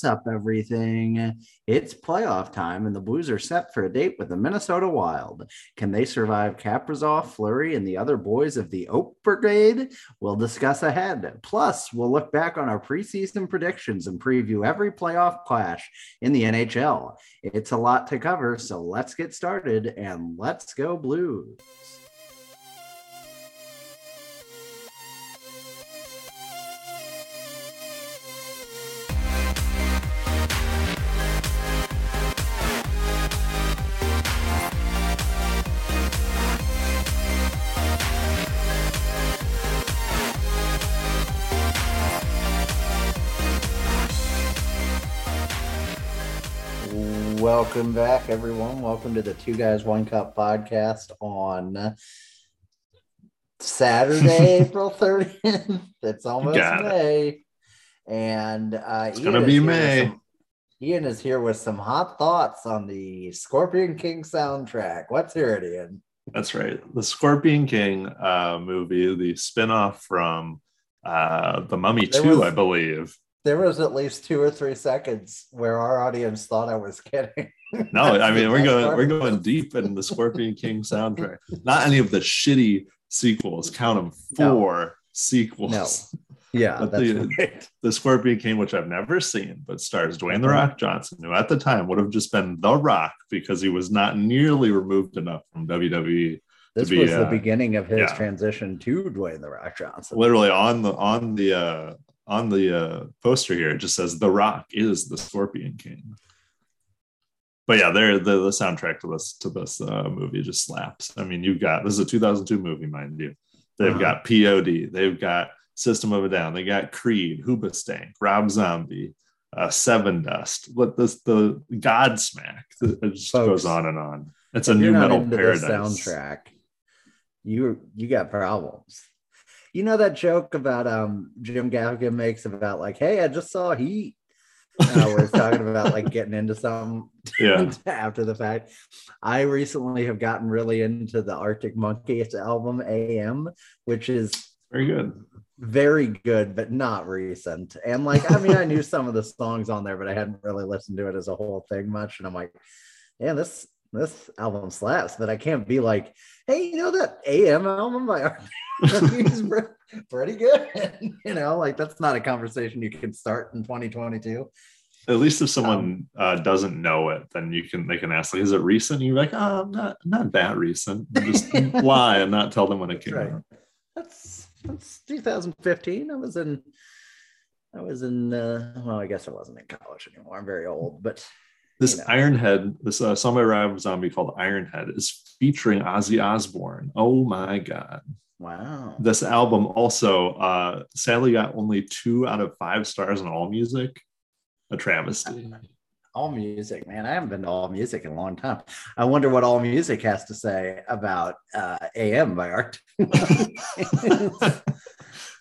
What's up, everything? It's playoff time, and the Blues are set for a date with the Minnesota Wild. Can they survive Kaprizov, Fleury, and the other boys of the Oak Brigade? We'll discuss ahead. Plus, we'll look back on our preseason predictions and preview every playoff clash in the NHL. It's a lot to cover, so let's get started and let's go Blues. Welcome back, everyone. Welcome to the Two Guys One Cup podcast on Saturday, April 30th. It's almost Got it. May. And uh, It's Ian gonna be May. some- Ian is here with some hot thoughts on the Scorpion King soundtrack. Let's hear it, Ian. That's right. The Scorpion King uh, movie, the spin-off from uh, The Mummy There 2, was- I believe. There was at least two or three seconds where our audience thought I was kidding. No, I mean we're going we're going deep in the Scorpion King soundtrack. Not any of the shitty sequels. Count them No. four sequels. No. Yeah, the- right. The Scorpion King, which I've never seen, but stars Dwayne the Rock Johnson, who at the time would have just been The Rock because he was not nearly removed enough from WWE This be, was the uh, beginning of his yeah. transition to Dwayne the Rock Johnson. literally on the on the uh on the uh poster here it just says the rock is the scorpion king. But yeah they're the, the soundtrack to this to this uh movie just slaps. I mean you've got this is a 2002 movie mind you. They've Uh-huh. got pod they've got system of a down they got creed hoobastank rob zombie uh Sevendust what this the godsmack it just Folks, goes on and on. It's a nu metal paradise. soundtrack, you you got problems. You know that joke about um Jim Gaffigan makes about like, hey, I just saw Heat. Uh, where it's talking about like getting into something yeah after the fact. I recently have gotten really into the Arctic Monkeys album AM, which is very good very good, but not recent. And like, I mean, I knew some of the songs on there, but I hadn't really listened to it as a whole thing much. And I'm like, yeah, this this album slaps, but I can't be like, hey, you know that AM album by is pretty good. you know, like that's not a conversation you can start in 2022. At least if someone uh, doesn't know it, then you can they can ask like, "Is it recent?" And you're like, "Oh, not not that recent." And Just lie and not tell them when it came right. out. That's that's 2015. I was in I was in uh well, I guess I wasn't in college anymore. I'm very old, but This know. Ironhead, this uh, song by Rob Zombie called Ironhead, is featuring Ozzy Osbourne. Oh my god! wow. This album also uh, sadly got only two out of five stars on All Music. A travesty. All music, man. I haven't been to All Music in a long time. I wonder what All Music has to say about uh, AM by Art.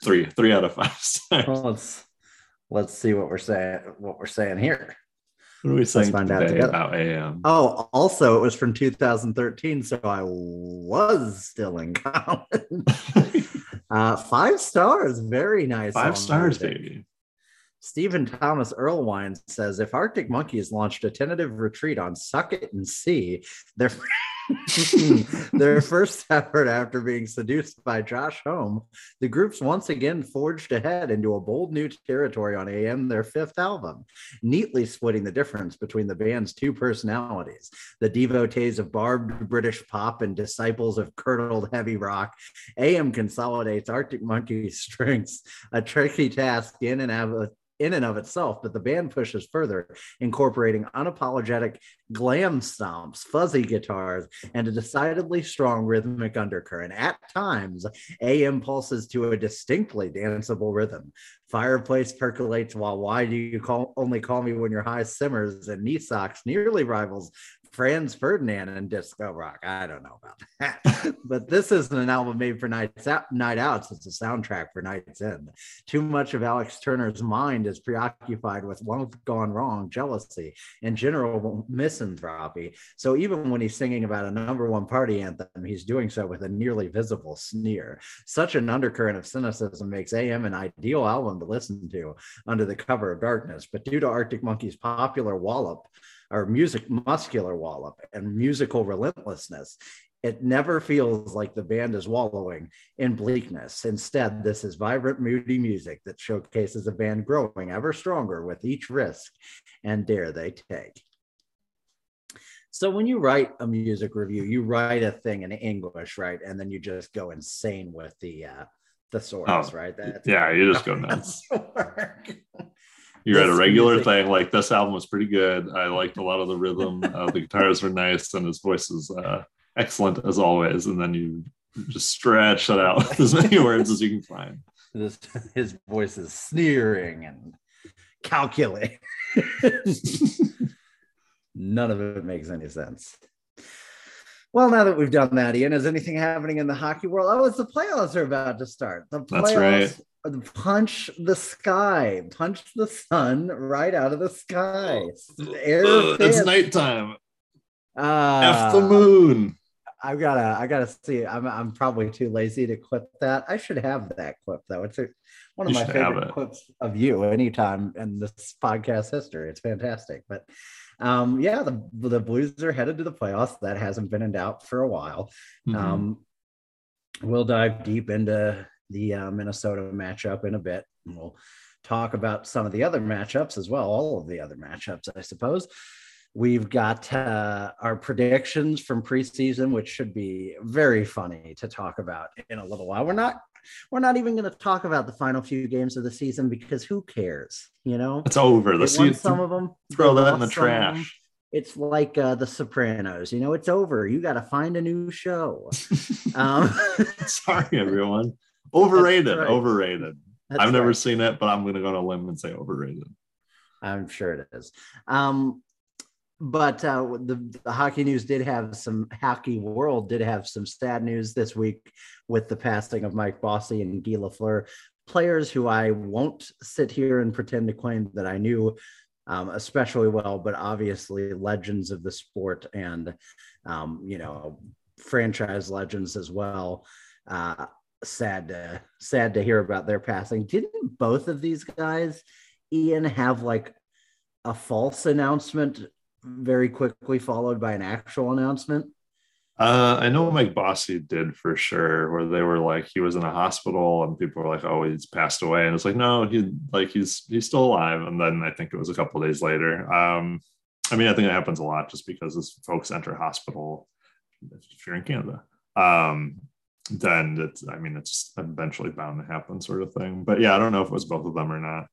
three, three out of five stars. Well, let's let's see what we're saying. What we're saying here. What are we saying find out together. about AM? Oh, also, it was from 2013, so I was still in college. uh, five stars, very nice. Five stars, Music. baby. Stephen Thomas Erlewine says if Arctic Monkeys launched a tentative retreat on Suck It and See, their their first effort after being seduced by Josh Homme, the groups once again forged ahead into a bold new territory on AM, their fifth album, neatly splitting the difference between the band's two personalities, the devotees of barbed British pop and disciples of curdled heavy rock. AM consolidates Arctic Monkeys' strengths, a tricky task in and out of in and of itself, but the band pushes further, incorporating unapologetic glam stomps, fuzzy guitars, and a decidedly strong rhythmic undercurrent. At times, AM pulses to a distinctly danceable rhythm. Fireplace percolates while Why Do You Call Only Call Me When Your High simmers, and Knee Socks nearly rivals Franz Ferdinand and disco rock. I don't know about that, but this isn't an album made for nights out, night outs. It's a soundtrack for nights in. Too much of Alex Turner's mind is preoccupied with one gone wrong, jealousy, and general misanthropy. So even when he's singing about a number one party anthem, he's doing so with a nearly visible sneer. Such an undercurrent of cynicism makes AM an ideal album to listen to under the cover of darkness. But due to Arctic Monkey's popular wallop, or music muscular wallop and musical relentlessness it never feels like the band is wallowing in bleakness. Instead, this is vibrant, moody music that showcases a band growing ever stronger with each risk and dare they take. So, when you write a music review, you write a thing in English, right? And then you just go insane with the uh, the source, oh, right? That's yeah, you just go nuts. You read a regular music. thing like this album was pretty good. I liked a lot of the rhythm. Uh, the guitars were nice, and his voice is uh, excellent as always. And then you just stretch it out as many words as you can find. His, his voice is sneering and calculating. None of it makes any sense. Well, now that we've done that, Ian, is anything happening in the hockey world? Oh, it's the playoffs are about to start. The playoffs That's right punch the sky, punch the sun right out of the sky. Air uh, it's nighttime. Uh, F the moon. I gotta, I gotta see. I'm, I'm probably too lazy to clip that. I should have that clip though. It's a, one of you my favorite clips of you anytime in this podcast history. It's fantastic. But um, yeah, the the Blues are headed to the playoffs. That hasn't been in doubt for a while. Mm-hmm. Um, we'll dive deep into the uh, Minnesota matchup in a bit. And we'll talk about some of the other matchups as well, all of the other matchups, I suppose. We've got uh, our predictions from preseason, which should be very funny to talk about in a little while. We're not we're not even going to talk about the final few games of the season because who cares? You know, it's over. The season, some of them throw that in the trash. It's like uh, The Sopranos. You know, it's over. You got to find a new show. um, Sorry, everyone. Overrated. Right. Overrated. That's I've never right. seen it, but I'm going to go a limb and say overrated. I'm sure it is. Um, but uh, the, the, hockey news did have some hockey world did have some sad news this week with the passing of Mike Bossy and Guy Lafleur, players who I won't sit here and pretend to claim that I knew um, especially well, but obviously legends of the sport and um, you know franchise legends as well. Uh, sad to sad to hear about their passing. Didn't both of these guys, Ian, have like a false announcement very quickly followed by an actual announcement? Uh, I know Mike Bossy did for sure, where they were like he was in a hospital and people were like, "Oh, he's passed away," and it's like, no, he like he's he's still alive. And then I think it was a couple days later. Um, I mean, I think it happens a lot just because as folks enter hospital, if you're in Canada, um, then it's I mean it's eventually bound to happen sort of thing. But yeah, I don't know if it was both of them or not.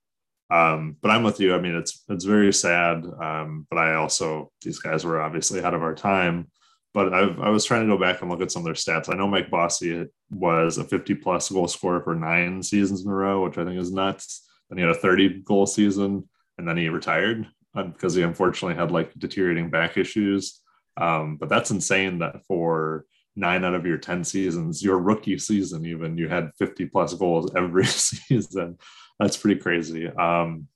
Um, but I'm with you. I mean, it's it's very sad. Um, but I also these guys were obviously ahead of our time. But I've, I was trying to go back and look at some of their stats. I know Mike Bossy was a 50 plus goal scorer for nine seasons in a row, which I think is nuts. Then he had a 30 goal season, and then he retired because uh, he unfortunately had like deteriorating back issues. Um, but that's insane that for nine out of your 10 seasons, your rookie season, even you had 50 plus goals every season. That's pretty crazy. Um,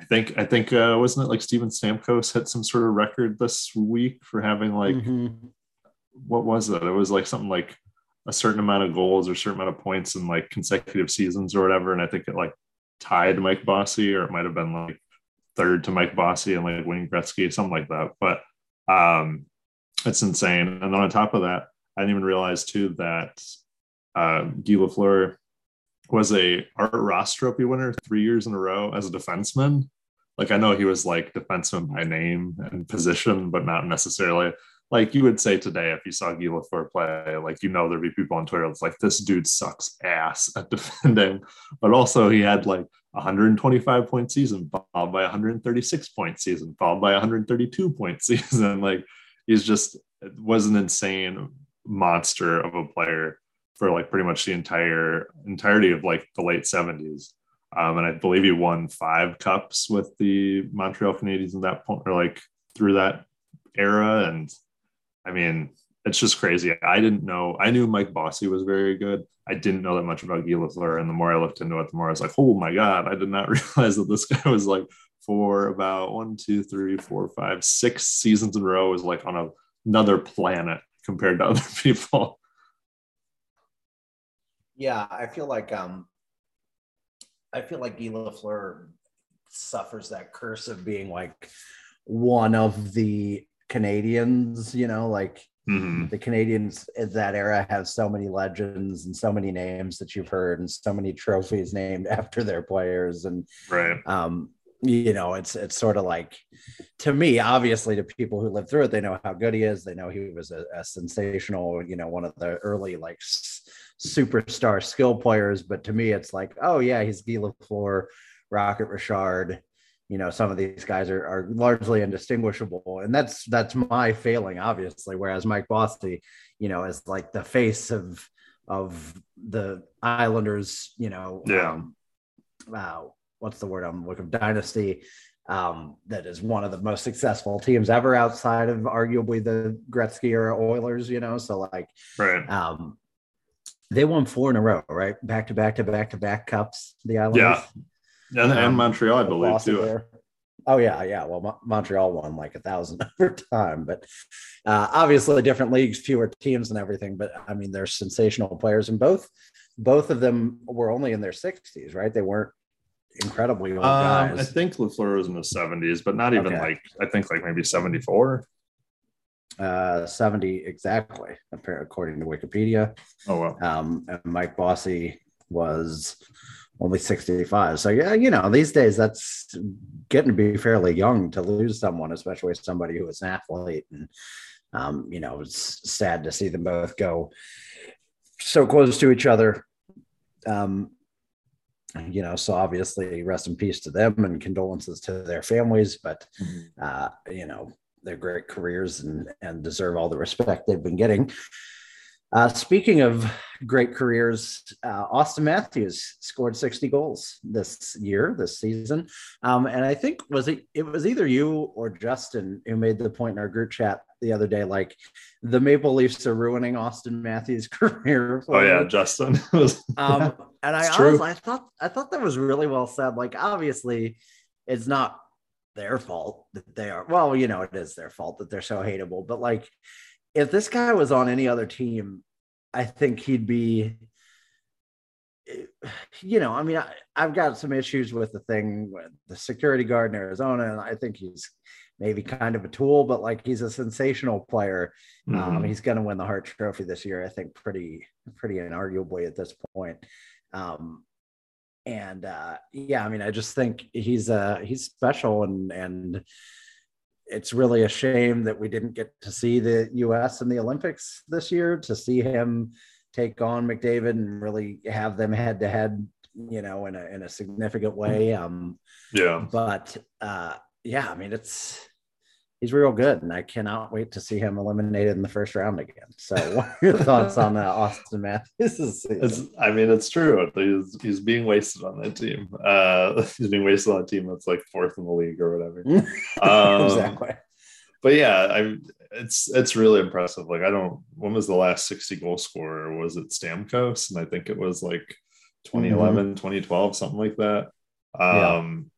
I think, I think, uh, wasn't it like Steven Stamkos hit some sort of record this week for having like, mm-hmm. what was it? It was like something like a certain amount of goals or certain amount of points in like consecutive seasons or whatever. And I think it like tied Mike Bossy or it might have been like third to Mike Bossy and like Wayne Gretzky, something like that. But um, it's insane. And then on top of that, I didn't even realize too that uh, Guy Lafleur was a Art Ross Trophy winner three years in a row as a defenseman. Like I know he was like defenseman by name and position, but not necessarily like you would say today if you saw Guy Lafleur play. Like you know there'd be people on Twitter that's like this dude sucks ass at defending, but also he had like 125 point season followed by 136 point season followed by 132 point season. Like he's just was an insane monster of a player for like pretty much the entire entirety of like the late 70s. Um, and I believe he won five cups with the Montreal Canadiens at that point, or like through that era. And I mean, it's just crazy. I didn't know. I knew Mike Bossy was very good. I didn't know that much about Guy Lafleur. And the more I looked into it, the more I was like, oh my God, I did not realize that this guy was like for about one, two, three, four, five, six seasons in a row was like on a, another planet compared to other people. Yeah, I feel like um I feel like Guy Lafleur suffers that curse of being like one of the Canadiens, you know, like mm-hmm. the Canadiens in that era have so many legends and so many names that you've heard and so many trophies named after their players. And right. um, you know, it's it's sort of like to me, obviously, to people who lived through it, they know how good he is. They know he was a, a sensational, you know, one of the early like s- superstar skill players. But to me, it's like, oh yeah, he's Guy Lafleur, Rocket Richard. You know, some of these guys are, are largely indistinguishable, and that's that's my failing, obviously. Whereas Mike Bossy, you know, is like the face of of the Islanders. You know, yeah. Um, wow what's the word I'm looking dynasty um, that is one of the most successful teams ever outside of arguably the Gretzky era Oilers, you know. So like right. um they won four in a row, right? Back to back to back to back cups, the Islanders. Yeah. And, um, and Montreal, I believe, too. There. Oh yeah, yeah. Well, Mo- Montreal won like a thousand over time, but uh, obviously different leagues, fewer teams, and everything. But I mean, they're sensational players, and both both of them were only in their sixties, right? They weren't incredibly old um, guys. I think Lafleur was in the seventies, but not even okay. like I think like maybe seventy four. Uh, 70 exactly, according to Wikipedia. Oh wow. Um, and Mike Bossy was only 65. So yeah, you know, these days that's getting to be fairly young to lose someone, especially somebody who is an athlete. And um, you know, it's sad to see them both go so close to each other. Um, you know, so obviously rest in peace to them and condolences to their families, but mm-hmm. uh, you know, they're great careers and and deserve all the respect they've been getting. Uh, speaking of great careers, uh, Auston Matthews scored 60 goals this year, this season. Um, and I think was it it was either you or Justin who made the point in our group chat the other day, like the Maple Leafs are ruining Auston Matthews' career. Oh yeah, Justin. um, and I honestly, I thought I thought that was really well said. Like obviously, it's not their fault that they are. Well, you know, it is their fault that they're so hateable. But like, if this guy was on any other team, I think he'd be. You know, I mean, I, I've got some issues with the thing with the security guard in Arizona, and I think he's maybe kind of a tool, but like he's a sensational player. Um, mm-hmm. Um, he's going to win the Hart Trophy this year, I think, pretty pretty inarguably at this point. Um, and uh, yeah, I mean, I just think he's uh, he's special, and and it's really a shame that we didn't get to see the U.S. in the Olympics this year to see him take on McDavid and really have them head to head, you know, in a in a significant way. Um, yeah, but uh, yeah, I mean, it's he's real good, and I cannot wait to see him eliminated in the first round again. So, what are your thoughts on that, Auston Matthews? It's, I mean, it's true. He's, he's being wasted on that team. Uh, he's being wasted on a team that's like fourth in the league or whatever. um, exactly. But yeah, I it's it's really impressive. Like I don't. When was the last sixty goal scorer? Was it Stamkos? And I think it was like 2011, mm-hmm. 2012, something like that. Um,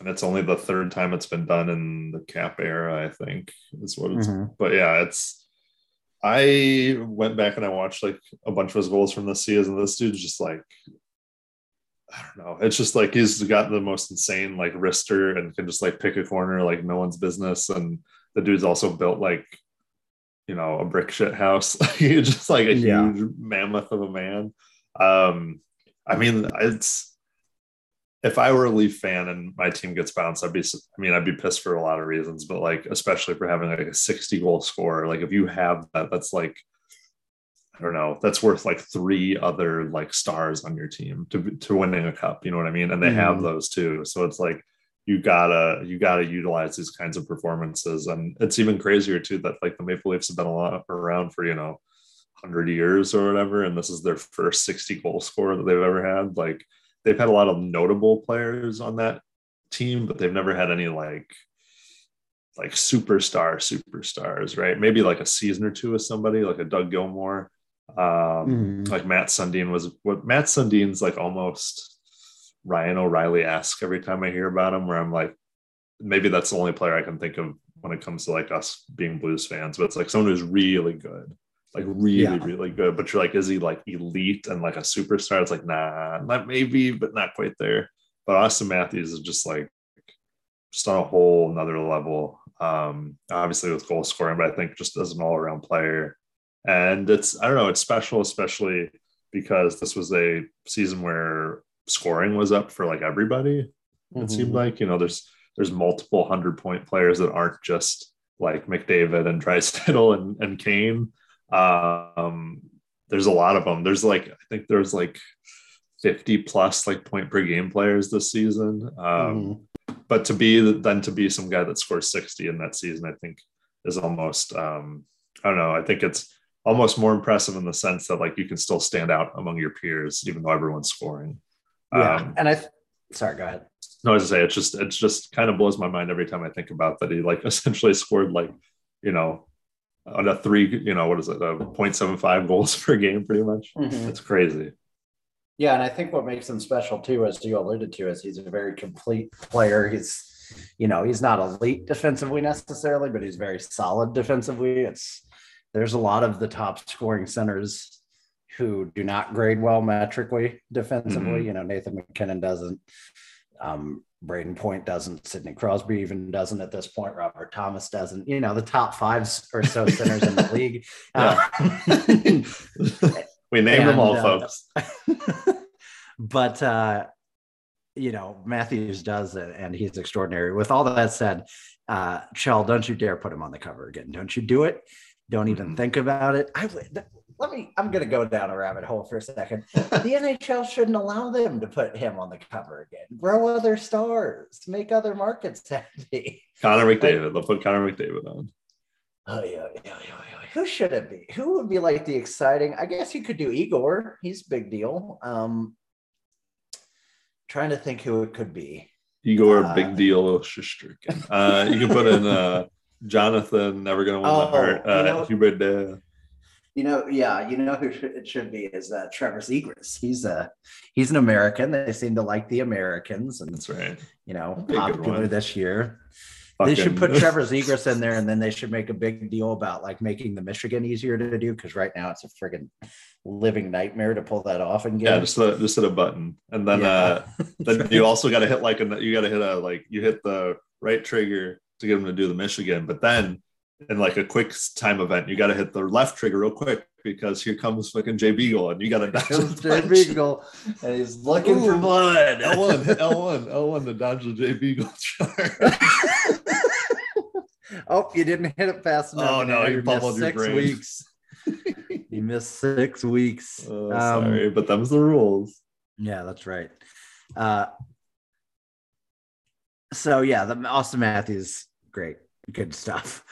and it's only the third time it's been done in the cap era i think is what it's mm-hmm. but yeah it's i went back and i watched like a bunch of his goals from this season. This dude's just like i don't know. It's just like he's got the most insane like wrister and can just like pick a corner like no one's business. And the dude's also built like you know a brick shit house. He's just like a yeah. huge mammoth of a man. Um i mean it's if I were a Leaf fan and my team gets bounced, I'd be, I mean, I'd be pissed for a lot of reasons, but like, especially for having like a 60 goal score, like if you have that, that's like, I don't know, that's worth like three other like stars on your team to, to winning a cup. You know what I mean? And they mm. have those too. So it's like, you gotta, you gotta utilize these kinds of performances. And it's even crazier too, that like the Maple Leafs have been a lot around for, you know, 100 years or whatever. And this is their first 60 goal score that they've ever had. Like, they've had a lot of notable players on that team, but they've never had any like like superstar superstars, right? Maybe like a season or two with somebody like a Doug Gilmour. Um, Mhm. like Mats Sundin was what Mats Sundin's like almost Ryan O'Reilly esque every time I hear about him, where I'm like, maybe that's the only player I can think of when it comes to like us being Blues fans, but it's like someone who's really good, like really, Yeah. really good. But you're like, is he like elite and like a superstar? It's like, nah, not maybe, but not quite there. But Auston Matthews is just like just on a whole another level. Um, obviously with goal scoring, but I think just as an all around player. And it's I don't know, it's special, especially because this was a season where scoring was up for like everybody. It seemed like you know there's there's multiple hundred point players that aren't just like McDavid and Draisaitl and and Kane. Um, there's a lot of them. There's like I think there's like 50 plus like point per game players this season. Um, but to be then to be some guy that scores 60 in that season, I think is almost um, I don't know. I think it's almost more impressive in the sense that like you can still stand out among your peers even though everyone's scoring. Yeah, Um, and I. Th- sorry, go ahead. no, as I say, it's just it's just kind of blows my mind every time I think about that. He like essentially scored like you know on a three, you know, what is it, a 0.75 goals per game, pretty much. It's crazy. Yeah, and I think what makes him special too, as you alluded to, is he's a very complete player. He's, you know, he's not elite defensively necessarily, but he's very solid defensively. It's there's a lot of the top scoring centers who do not grade well metrically defensively. Mhm. You know, Nathan MacKinnon doesn't. Um, Brayden Point doesn't. Sidney Crosby even doesn't at this point. Robert Thomas doesn't. You know, the top five or so centers in the league. Uh, we named them all, uh, folks. but uh you know matthews does it and he's extraordinary with all that said uh chell don't you dare put him on the cover again don't you do it don't even Mhm. think about it i would let me i'm gonna go down a rabbit hole for a second the nhl shouldn't allow them to put him on the cover again grow other stars make other markets happy Connor McDavid. They'll put Connor McDavid on. Oh yeah, yeah, yeah, yeah. Who should it be? Who would be like the exciting? I guess you could do Igor. He's a big deal. Um, trying to think who it could be. Igor, Uh, big deal, Shesterkin. Uh, you can put in uh, Jonathan, never gonna win Oh, the Hart. you Uh, know- Hubert. You know, yeah, you know who it should be is uh, Trevor Zegras. He's a he's an American. They seem to like the Americans, and That's right. you know, Be a good popular this year. They should put Trevor Zegras in there, and then they should make a big deal about like making the Michigan easier to do because right now it's a friggin' living nightmare to pull that off and get. Yeah, just a, just hit a button, and then Yeah. uh, then you also got to hit like a you got to hit a like you hit the right trigger to get them to do the Michigan, but then in like a quick time event, you got to hit the left trigger real quick because here comes fucking Jay Beagle, and you got to dodge the Jay punch. Beagle, and he's looking for blood. L1, L1, L1 to dodge the Jay Beagle charge. oh, you didn't hit it fast enough. Oh, no, you missed bubbled your six brain. weeks. you missed six weeks. Oh, Um, sorry, but them's the rules. Yeah, that's right. Uh, so yeah, the Auston Matthews, great, good stuff.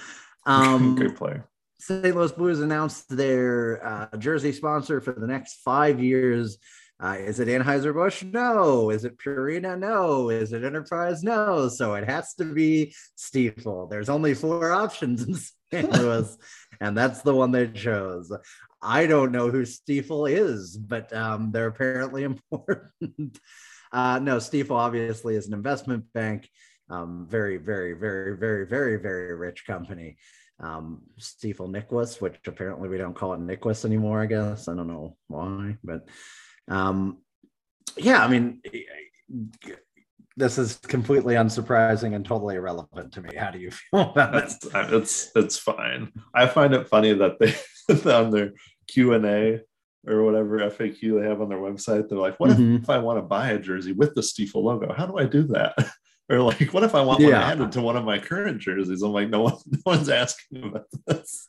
Um, Great player. St. Louis Blues announced their uh, jersey sponsor for the next five years. Uh, is it Anheuser-Busch? No. Is it Purina? No. Is it Enterprise? No. So it has to be Stifel. There's only four options in St. Louis, and that's the one they chose. I don't know who Stifel is, but um, they're apparently important. uh, no, Stifel obviously is an investment bank. Um, very, very, very, very, very, very rich company um Stifel Nicolaus, which apparently we don't call it Nicolaus anymore, I guess. I don't know why, but um yeah, I mean this is completely unsurprising and totally irrelevant to me. How do you feel about it? It's it's it's fine. I find it funny that they on their Q and A or whatever FAQ they have on their website, they're like, "What Mhm. if I want to buy a jersey with the Stifel logo? How do I do that?" Or like, "What if I want one Yeah. added to one of my current jerseys?" I'm like, "No one, no one's asking about this."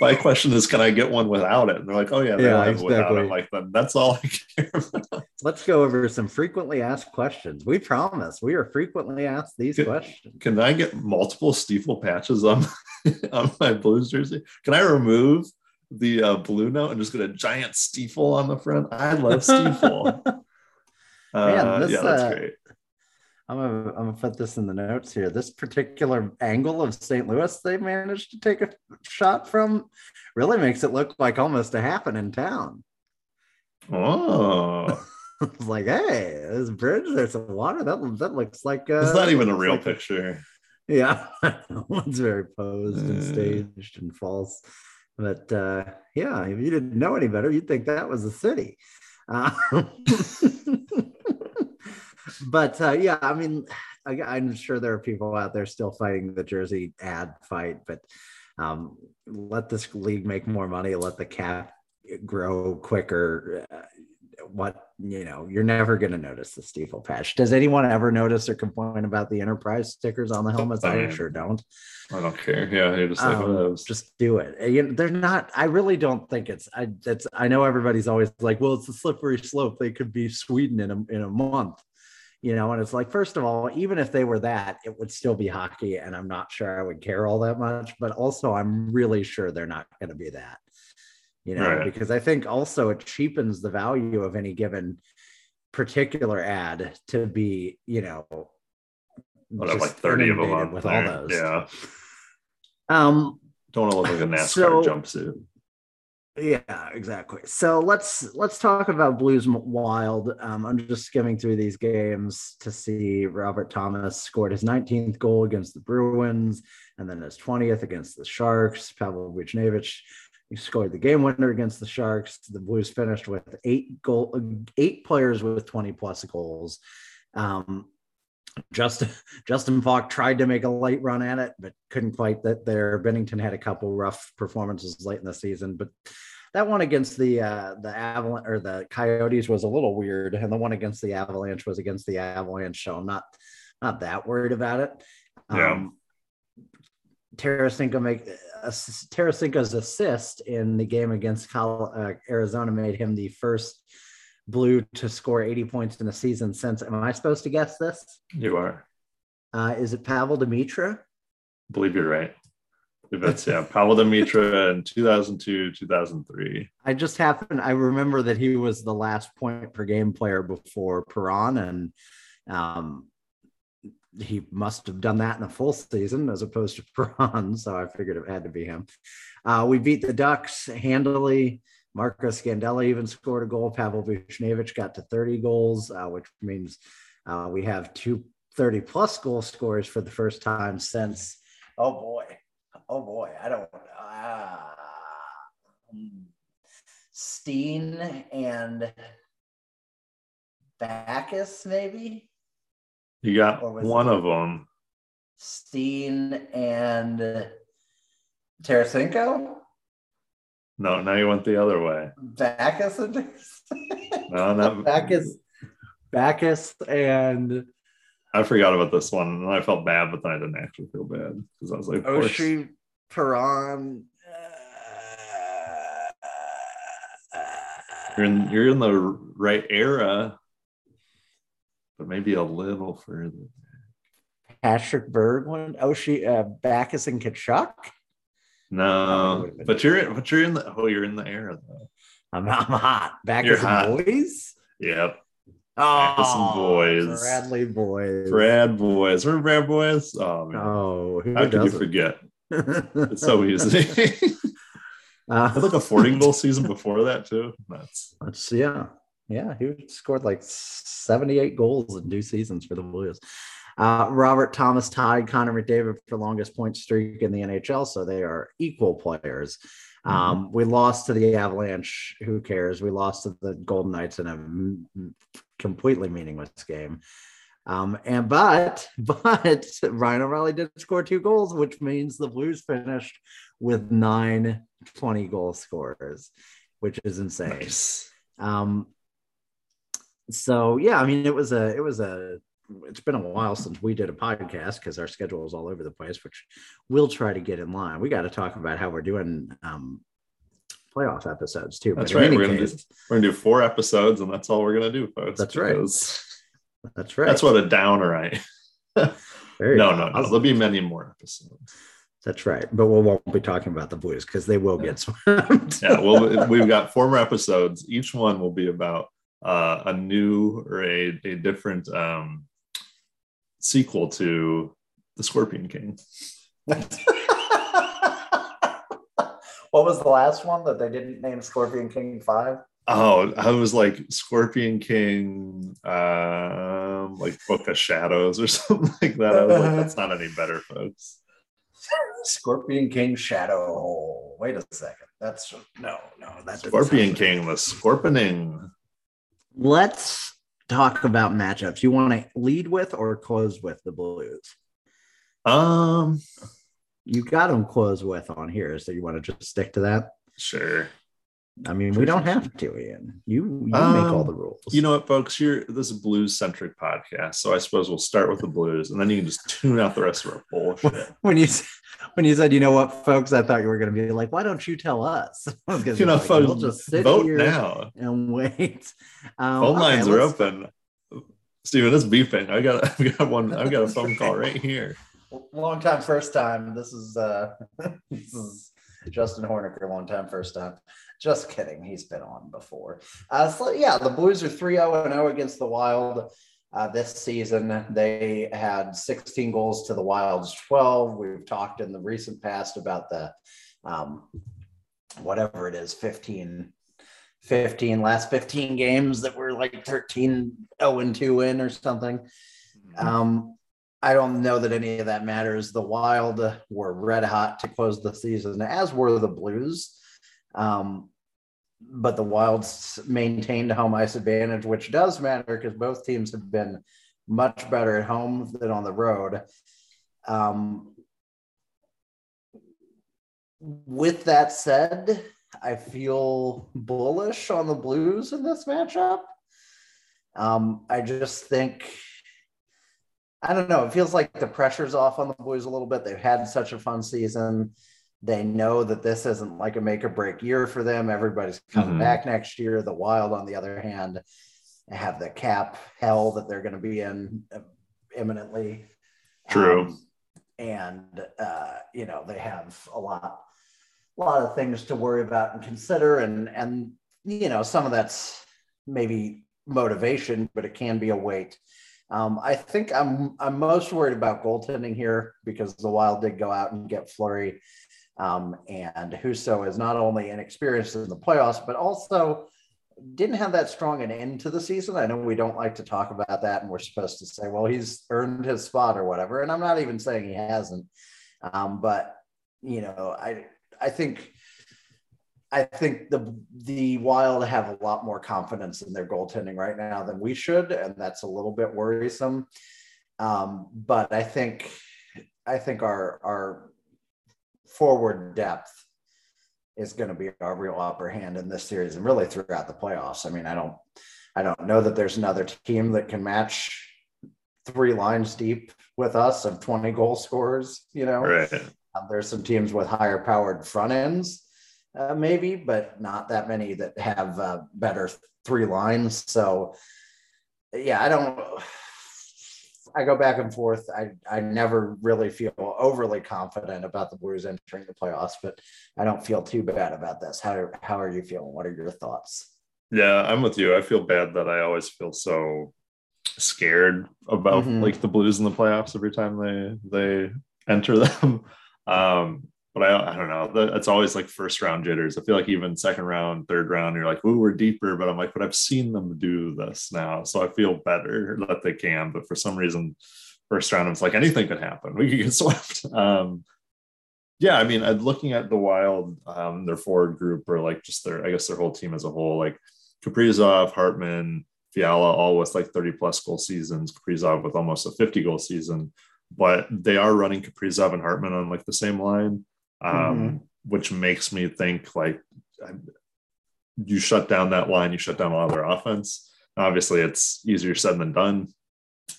My question is, can I get one without it? And they're like, "Oh yeah, they Yeah, have it without exactly. it." Like, then that's all I care about. Let's go over some frequently asked questions. We promise we are frequently asked these Good. questions. Can I get multiple Stifel patches on on my Blues jersey? Can I remove the uh, blue note and just get a giant steeple on the front? I love steeple. Uh, Man, this, yeah, that's uh, great. I'm gonna, I'm gonna put this in the notes here. This particular angle of St. Louis they managed to take a shot from really makes it look like almost a happen in town. Oh, it's like, hey, this bridge, there's some water. That that looks like uh, it's not even a real like picture. Yeah, one's very posed and Uh. staged and false. But uh, yeah, if you didn't know any better, you'd think that was a city. Uh, but uh, yeah, I mean, I, I'm sure there are people out there still fighting the Jersey ad fight, but um, let this league make more money, let the cap grow quicker. Uh, what you know, you're never going to notice the steeple patch. Does anyone ever notice or complain about the enterprise stickers on the helmets? I Um, sure don't. I don't care. Yeah, you're just like Um, those. just do it. You know, they're not. I really don't think it's. I that's. I know everybody's always like, well, it's a slippery slope. They could be Sweden in a in a month, you know. And it's like, first of all, even if they were that, it would still be hockey, and I'm not sure I would care all that much. But also, I'm really sure they're not going to be that, you know, Right. because I think also it cheapens the value of any given particular ad to be, you know. What, like 30 of them with there. all those. Yeah. Um, Don't want to look like a NASCAR So- jumpsuit. Yeah, exactly. So let's let's talk about Blues Wild. Um, I'm just skimming through these games to see Robert Thomas scored his 19th goal against the Bruins, and then his 20th against the Sharks. Pavel Buchnevich he scored the game winner against the Sharks. The Blues finished with eight goal, eight players with 20 plus goals. Um, Justin Justin Faulk tried to make a late run at it, but couldn't quite that there. Binnington had a couple rough performances late in the season, but that one against the uh, the Avalanche or the Coyotes was a little weird, and the one against the Avalanche was against the Avalanche. So I'm not not that worried about it. Yeah. Um, Tarasenko make uh, Tarasenko's assist in the game against Col- uh, Arizona made him the first blue to score 80 points in a season since. Am I supposed to guess this? You are. Uh, is it Pavel Demitra? I believe you're right. That's yeah. Pavel Demitra in 2002, 2003. I just happened. I remember that he was the last point per game player before Perron, and um, he must have done that in a full season as opposed to Perron. So I figured it had to be him. Uh, we beat the Ducks handily. Marco Scandella even scored a goal. Pavel Buchnevich got to 30 goals, uh, which means uh, we have two 30 plus goal scorers for the first time since. Oh boy, oh boy, I don't. Uh, Steen and Backes, maybe You got one of them. Steen and Tarasenko, No, now you went the other way. Backes and No, not Backes, Backes and I forgot about this one, and I felt bad, but then I didn't actually feel bad because I was like, course. Oshie You're in you're in the right era, but maybe a little further. Patrick Berg Berglund, Oshie, uh, Backes and Tkachuk. No, but you're but you're in the oh you're in the era though. I'm, I'm hot. Backes You're and hot. boys. Yep, Oh, and boys. Bradley boys. Brad Boyes. Remember Brad Boyes? Oh man, Oh, who how could you forget? It's so easy. uh, Had like a 40 goal season before that too. That's Let's yeah, yeah. He scored like 78 goals in two seasons for the Blues. Uh, Robert Thomas tied Connor McDavid for longest point streak in the NHL, so they are equal players. Um, we lost to the Avalanche. Who cares? We lost to the Golden Knights in a m- completely meaningless game. Um, and but but Ryan O'Reilly did score two goals, which means the Blues finished with nine 20 goal scorers, which is insane. nice. Um, so yeah, I mean, it was a, it was a, it's been a while since we did a podcast because our schedule is all over the place, which we'll try to get in line. We got to talk about how we're doing um, playoff episodes too. That's right. We're gonna, do, we're gonna do four episodes, and that's all we're gonna do, folks. That's right. that's right. That's what a downer I. Very No, no, no. There'll be many more episodes. That's right. But we won't be talking about the Blues because they will get swept. Yeah, well, we've got four more episodes. Each one will be about uh, a new or a, a different um, sequel to the Scorpion King. what was the last one that they didn't name Scorpion King Five? Oh, I was like Scorpion King, um, like Book of Shadows or something like that. I was like, that's not any better, folks. Scorpion King Shadow Hole. Wait a second. That's no, no. That's Scorpion King, the Scorpioning. Let's talk about matchups. You want to lead with or close with the Blues? Um, you got them close with on here, so you want to just stick to that? Sure. I mean, we don't have to, Ian. You you um, make all the rules. You know what, folks? You're this is a blues centric podcast, so I suppose we'll start with the blues, and then you can just tune out the rest of our bullshit. When you when you said, you know what, folks, I thought you were going to be like, why don't you tell us? you know, like, folks, we'll just sit vote now and wait. Um, Phone lines okay, are open. Steven, it's beeping. I got I got one. I've got a phone call right here. Long time, first time. This is uh this is Justin Horniker, long time, first time. Just kidding. He's been on before. Uh, so yeah, the Blues are 3 0 0 against the Wild uh, this season. They had 16 goals to the Wild's 12. We've talked in the recent past about the um, whatever it is, 15, 15 last 15 games that were like 13 0 and 2 in or something. Mm-hmm. Um, I don't know that any of that matters. The Wild were red hot to close the season, as were the Blues. Um, but the Wilds maintained a home ice advantage, which does matter because both teams have been much better at home than on the road. Um, with that said, I feel bullish on the Blues in this matchup. Um, I just think, I don't know, it feels like the pressure's off on the Blues a little bit. They've had such a fun season. They know that this isn't like a make or break year for them. Everybody's coming mm-hmm. back next year. The Wild, on the other hand, have the cap hell that they're going to be in uh, imminently. True. Um, and uh, you know they have a lot, a lot of things to worry about and consider, and and you know some of that's maybe motivation, but it can be a weight. Um, I think I'm I'm most worried about goaltending here because the Wild did go out and get Fleury um, and Husso is not only inexperienced in the playoffs, but also didn't have that strong an end to the season. I know we don't like to talk about that, and we're supposed to say, well, he's earned his spot or whatever. And I'm not even saying he hasn't. Um, but you know, I I think I think the the Wild have a lot more confidence in their goaltending right now than we should, and that's a little bit worrisome. Um, but I think I think our our forward depth is going to be our real upper hand in this series and really throughout the playoffs. I mean, I don't, I don't know that there's another team that can match three lines deep with us of 20 goal scorers. You know, right. um, there's some teams with higher powered front ends, uh, maybe, but not that many that have uh, better three lines. So, yeah, I don't. I go back and forth. I, I never really feel overly confident about the Blues entering the playoffs, but I don't feel too bad about this. How, how are you feeling? What are your thoughts? Yeah, I'm with you. I feel bad that I always feel so scared about mm-hmm. like the Blues in the playoffs every time they they enter them. Um, but I, I don't know. It's always like first round jitters. I feel like even second round, third round, you're like, ooh, we're deeper. But I'm like, but I've seen them do this now. So I feel better that they can. But for some reason, first round, it's like anything could happen. We could get swept. Um, yeah, I mean, looking at the Wild, um, their forward group, or like just their, I guess their whole team as a whole, like Kaprizov, Hartman, Fiala, all with like 30 plus goal seasons. Kaprizov with almost a 50 goal season, but they are running Kaprizov and Hartman on like the same line um, mm-hmm. which makes me think like you shut down that line, you shut down all their offense. Obviously, it's easier said than done.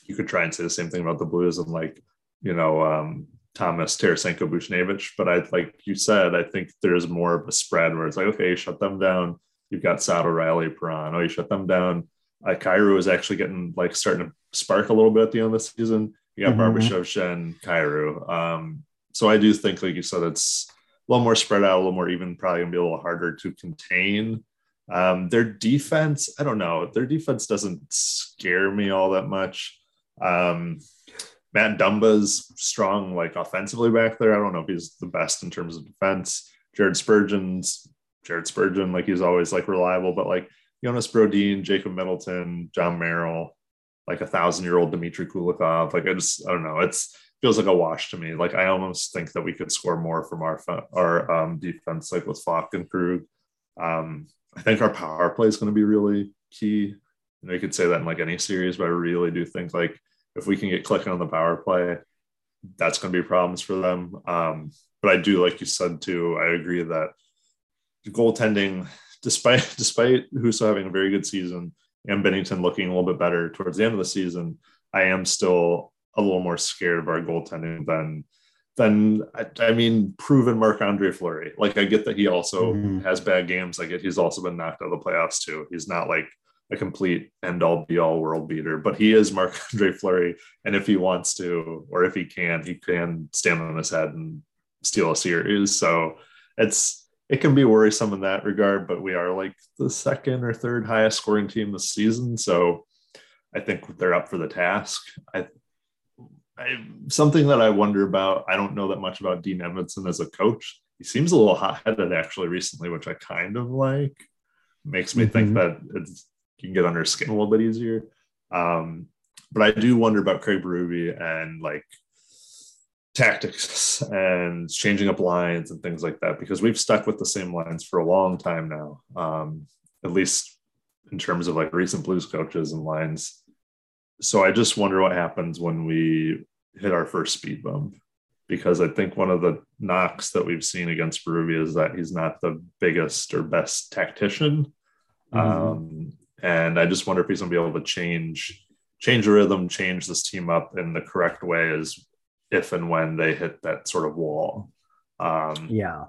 You could try and say the same thing about the Blues and like, you know, um, Thomas, Tarasenko, Buchnevich. But I, like you said, I think there's more of a spread where it's like, okay, shut them down. You've got Sato, Riley, Perron. Oh, you shut them down. Uh, Kyrou is actually getting like starting to spark a little bit at the end of the season. You got mm-hmm. Barbashev, Schenn, Kyrou. Um, so I do think, like you said, it's a little more spread out, a little more even, probably gonna be a little harder to contain. Um, their defense, I don't know, their defense doesn't scare me all that much. Um, Matt Dumba's strong, like offensively back there. I don't know if he's the best in terms of defense. Jared Spurgeon's Jared Spurgeon, like he's always like reliable, but like Jonas Brodin, Jacob Middleton, Jon Merrill, like a thousand year old Dmitry Kulikov. Like I just I don't know. It's feels like a wash to me. Like I almost think that we could score more from our our um, defense, like with Faulk and Krug. Um, I think our power play is going to be really key. You could say that in like any series, but I really do think like if we can get clicking on the power play, that's going to be problems for them. Um, but I do, like you said too, I agree that the goaltending, despite despite Husso having a very good season and Binnington looking a little bit better towards the end of the season, I am still a little more scared of our goaltending than than I, I mean proven Marc Andre Fleury. Like I get that he also mm-hmm. has bad games. I get he's also been knocked out of the playoffs too. He's not like a complete end all be all world beater, but he is Marc Andre Fleury. And if he wants to, or if he can, he can stand on his head and steal a series. So it's it can be worrisome in that regard, but we are like the second or third highest scoring team this season. So I think they're up for the task. I, I something that I wonder about, I don't know that much about Dean Evason as a coach. He seems a little hot headed actually recently, which I kind of like. Makes me mm-hmm. think that it's you can get under his skin a little bit easier. Um, but I do wonder about Craig Berube and like tactics and changing up lines and things like that because we've stuck with the same lines for a long time now. Um, at least in terms of like recent blues coaches and lines. So I just wonder what happens when we hit our first speed bump because I think one of the knocks that we've seen against Berube is that he's not the biggest or best tactician. Mm-hmm. Um, and I just wonder if he's going to be able to change change the rhythm, change this team up in the correct way is if and when they hit that sort of wall. Um, yeah,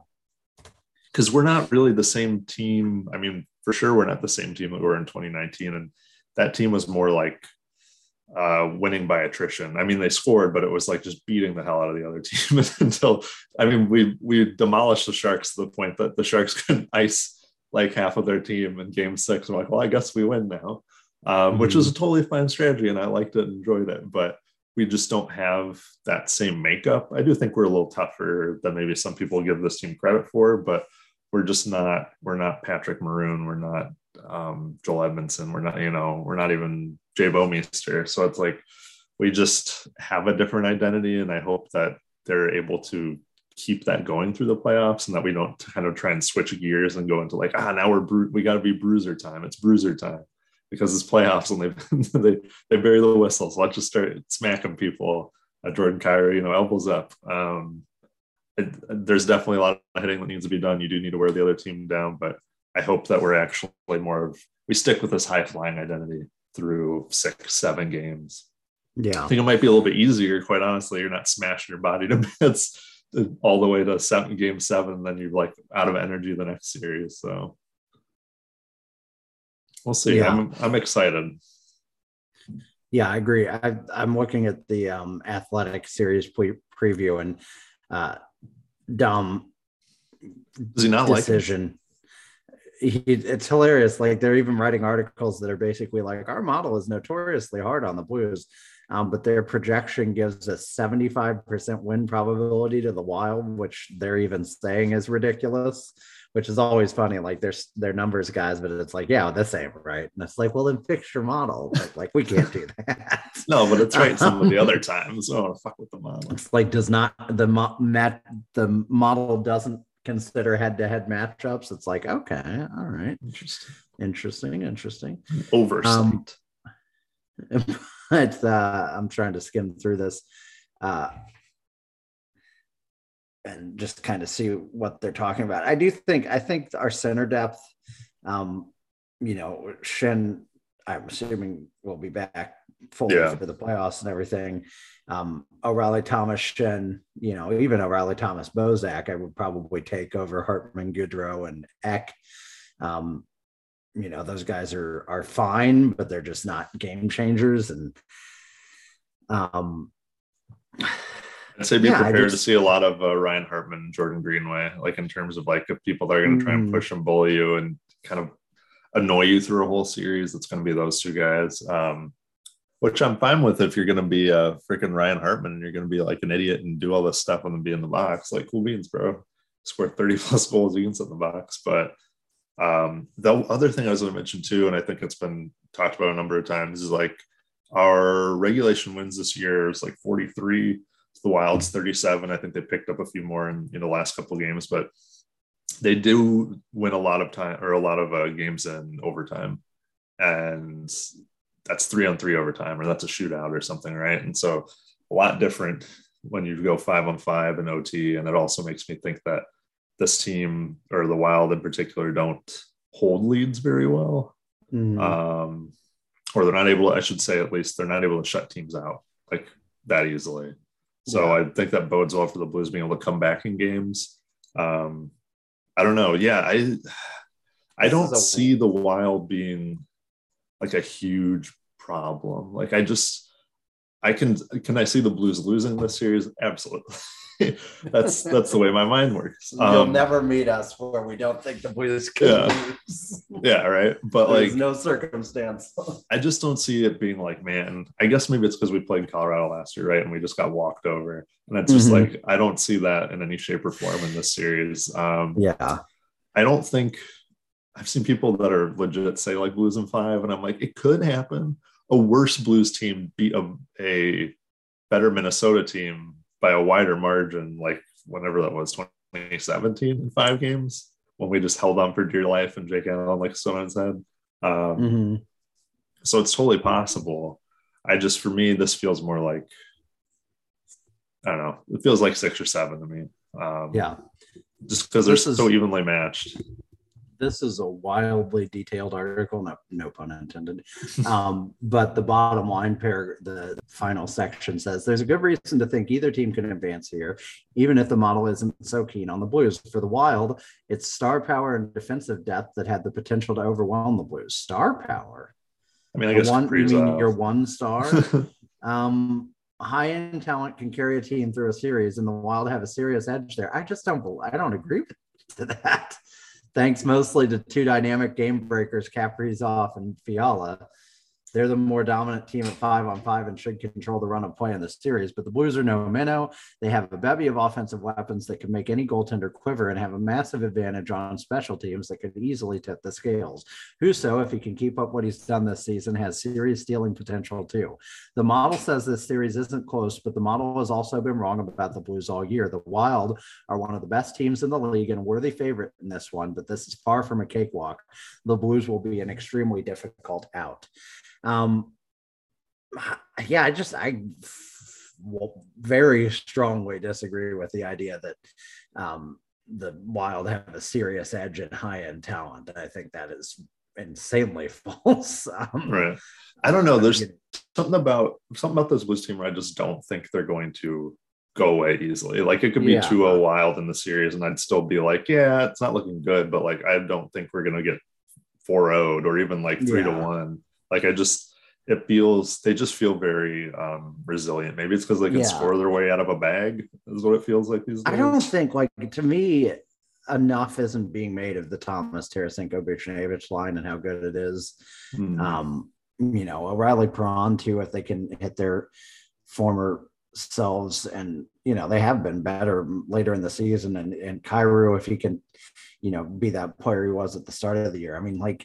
because we're not really the same team. I mean, for sure, we're not the same team that we were in 2019, and that team was more like uh, winning by attrition. I mean, they scored, but it was like just beating the hell out of the other team until I mean, we we demolished the Sharks to the point that the Sharks couldn't ice like half of their team in game six. I'm like, well, I guess we win now, um, mm-hmm. which was a totally fine strategy. And I liked it and enjoyed it. But we just don't have that same makeup. I do think we're a little tougher than maybe some people give this team credit for, but we're just not, we're not Patrick Maroon. We're not um, Joel Edmundson. We're not, you know, we're not even Jay Bouwmeester. So it's like, we just have a different identity. And I hope that they're able to keep that going through the playoffs and that we don't kind of try and switch gears and go into like ah now we're bru- we got to be bruiser time it's bruiser time because it's playoffs and they they they bury the whistles let's just start smacking people uh, Jordan Kyrou you know elbows up um it, there's definitely a lot of hitting that needs to be done you do need to wear the other team down but I hope that we're actually more of we stick with this high flying identity through six seven games yeah I think it might be a little bit easier quite honestly you're not smashing your body to bits all the way to seven game seven, then you're like out of energy the next series. So we'll see. Yeah. I'm I'm excited. Yeah, I agree. I, am looking at the um, athletic series pre- preview and uh, Dom. Does he not decision. like he, it's hilarious. Like they're even writing articles that are basically like our model is notoriously hard on the Blues, um, but their projection gives a 75% win probability to the Wild, which they're even saying is ridiculous. Which is always funny. Like there's their numbers guys, but it's like, yeah, the same, right? And it's like, well, then fix your model. Like, like we can't do that. no, but it's right some of the other times. Oh, fuck with the model. It's like does not the mo- mat the model doesn't consider head-to-head matchups. It's like, okay, all right, interesting, interesting, interesting. Oversight. Um, but uh, I'm trying to skim through this uh, and just kind of see what they're talking about. I do think I think our center depth, um, you know, Schenn, I'm assuming will be back yeah. for the playoffs and everything. Um, O'Reilly Thomas Schenn, you know, even O'Reilly Thomas Bozak, I would probably take over Hartman, Gaudreau, and Ek. Um, you know those guys are are fine but they're just not game changers and um I'd say be yeah, prepared just, to see a lot of uh, Ryan Hartman, Jordan Greenway, like in terms of like if people that are going to try and mm. push and bully you and kind of annoy you through a whole series, it's going to be those two guys. Um, which I'm fine with if you're going to be a freaking Ryan Hartman and you're going to be like an idiot and do all this stuff and then be in the box. Like, cool beans, bro. Score 30 plus goals, against in the box. But um, the other thing I was going to mention too, and I think it's been talked about a number of times, is like our regulation wins this year is like 43. The Wild's 37. I think they picked up a few more in, in the last couple of games, but they do win a lot of time or a lot of uh, games in overtime. And that's three on three overtime, or that's a shootout or something, right? And so a lot different when you go five on five and OT. And it also makes me think that this team or the Wild in particular don't hold leads very well. Mm-hmm. Um, or they're not able, I should say at least, they're not able to shut teams out like that easily. So yeah. I think that bodes well for the Blues being able to come back in games. Um, I don't know. Yeah, I I don't see the Wild being like a huge problem. Like I just I can can I see the Blues losing this series? Absolutely. that's that's the way my mind works. Um, You'll never meet us where we don't think the Blues could yeah. lose. yeah, right. But There's like no circumstance. I just don't see it being like, man. I guess maybe it's because we played Colorado last year, right? And we just got walked over. And it's just mm-hmm. like I don't see that in any shape or form in this series. Um, yeah. I don't think I've seen people that are legit say like Blues in five, and I'm like, it could happen. A worse Blues team beat a, a better Minnesota team by a wider margin, like whenever that was 2017 in five games when we just held on for dear life and Jake Allen like someone said. Um, mm-hmm. So it's totally possible. I just for me this feels more like I don't know. It feels like six or seven to me. Um, yeah, just because they're is, so evenly matched this is a wildly detailed article, no, no pun intended. Um, but the bottom line pair, the final section says there's a good reason to think either team can advance here, even if the model isn't so keen on the Blues. For the Wild, it's star power and defensive depth that had the potential to overwhelm the Blues. Star power. I mean, I guess one, you mean your one star. um, high end talent can carry a team through a series, and the Wild have a serious edge there. I just don't. I don't agree with that thanks mostly to two dynamic game breakers, Kaprizov and Fiala. They're the more dominant team at five on five and should control the run of play in this series. But the Blues are no minnow. They have a bevy of offensive weapons that can make any goaltender quiver and have a massive advantage on special teams that could easily tip the scales. Husso, if he can keep up what he's done this season, has serious stealing potential too. The model says this series isn't close, but the model has also been wrong about the Blues all year. The Wild are one of the best teams in the league and worthy favorite in this one, but this is far from a cakewalk. The Blues will be an extremely difficult out. Um, yeah, I just I will very strongly disagree with the idea that um, the Wild have a serious edge in high end talent. I think that is insanely false. Um, right. I don't know. There's something about something about this Blues team where I just don't think they're going to go away easily. Like it could be yeah. 2-0 wild in the series, and I'd still be like, yeah, it's not looking good, but like I don't think we're gonna get 4 0 or even like 3 to 1. Like I just it feels they just feel very um resilient. Maybe it's because they can yeah. score their way out of a bag, is what it feels like these days. I don't think like to me enough isn't being made of the Thomas Tarasenko Buchnevich line and how good it is. Mm-hmm. Um, you know, O'Reilly Perron too, if they can hit their former selves and you know they have been better later in the season and and Kyrou if he can you know be that player he was at the start of the year I mean like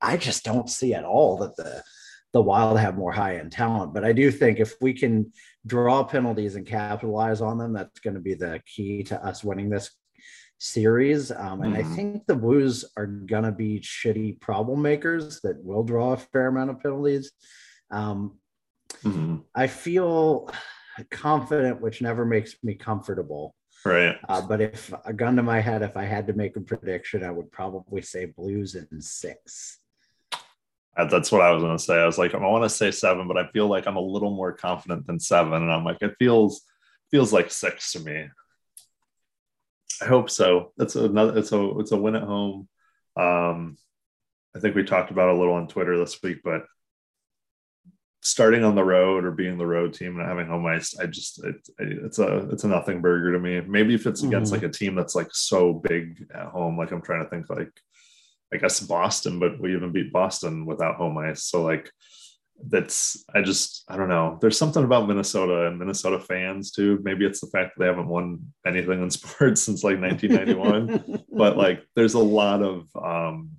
I just don't see at all that the the wild have more high end talent but I do think if we can draw penalties and capitalize on them that's going to be the key to us winning this series um, and mm-hmm. I think the Blues are going to be shitty problem makers that will draw a fair amount of penalties um, mm-hmm. I feel confident, which never makes me comfortable. Right. Uh, but if a gun to my head, if I had to make a prediction, I would probably say Blues in six. That's what I was going to say. I was like, I want to say seven, but I feel like I'm a little more confident than seven, and I'm like, it feels feels like six to me. I hope so. That's another. It's a it's a win at home. Um, I think we talked about a little on Twitter this week, but starting on the road or being the road team and having home ice, I just it, it's a it's a nothing burger to me. Maybe if it's against mm-hmm. like a team that's like so big at home, like I'm trying to think like I guess Boston, but we even beat Boston without home ice. So like that's I just I don't know. There's something about Minnesota and Minnesota fans too. Maybe it's the fact that they haven't won anything in sports since like 1991. but like there's a lot of um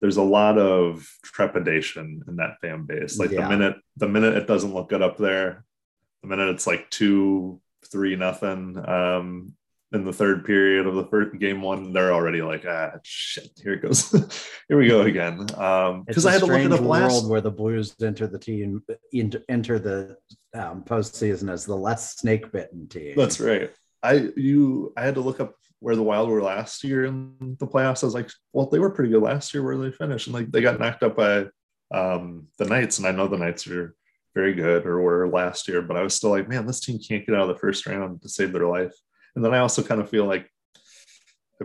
there's a lot of trepidation in that fan base. Like Yeah. the minute the minute it doesn't look good up there, the minute it's like two, three, nothing, um, in the third period of the first game one, they're already like, ah, shit, here it goes, here we go again. Um, because a I had to look it strange up last. world where the Blues enter the team enter, enter the um, postseason as the less snake bitten team. That's right. I you I had to look up where the Wild were last year in the playoffs. I was like, well, they were pretty good last year where they finished, and like they got knocked up by um, the Knights, and I know the Knights are very good or were last year, but I was still like, man, this team can't get out of the first round to save their life. And then I also kind of feel like,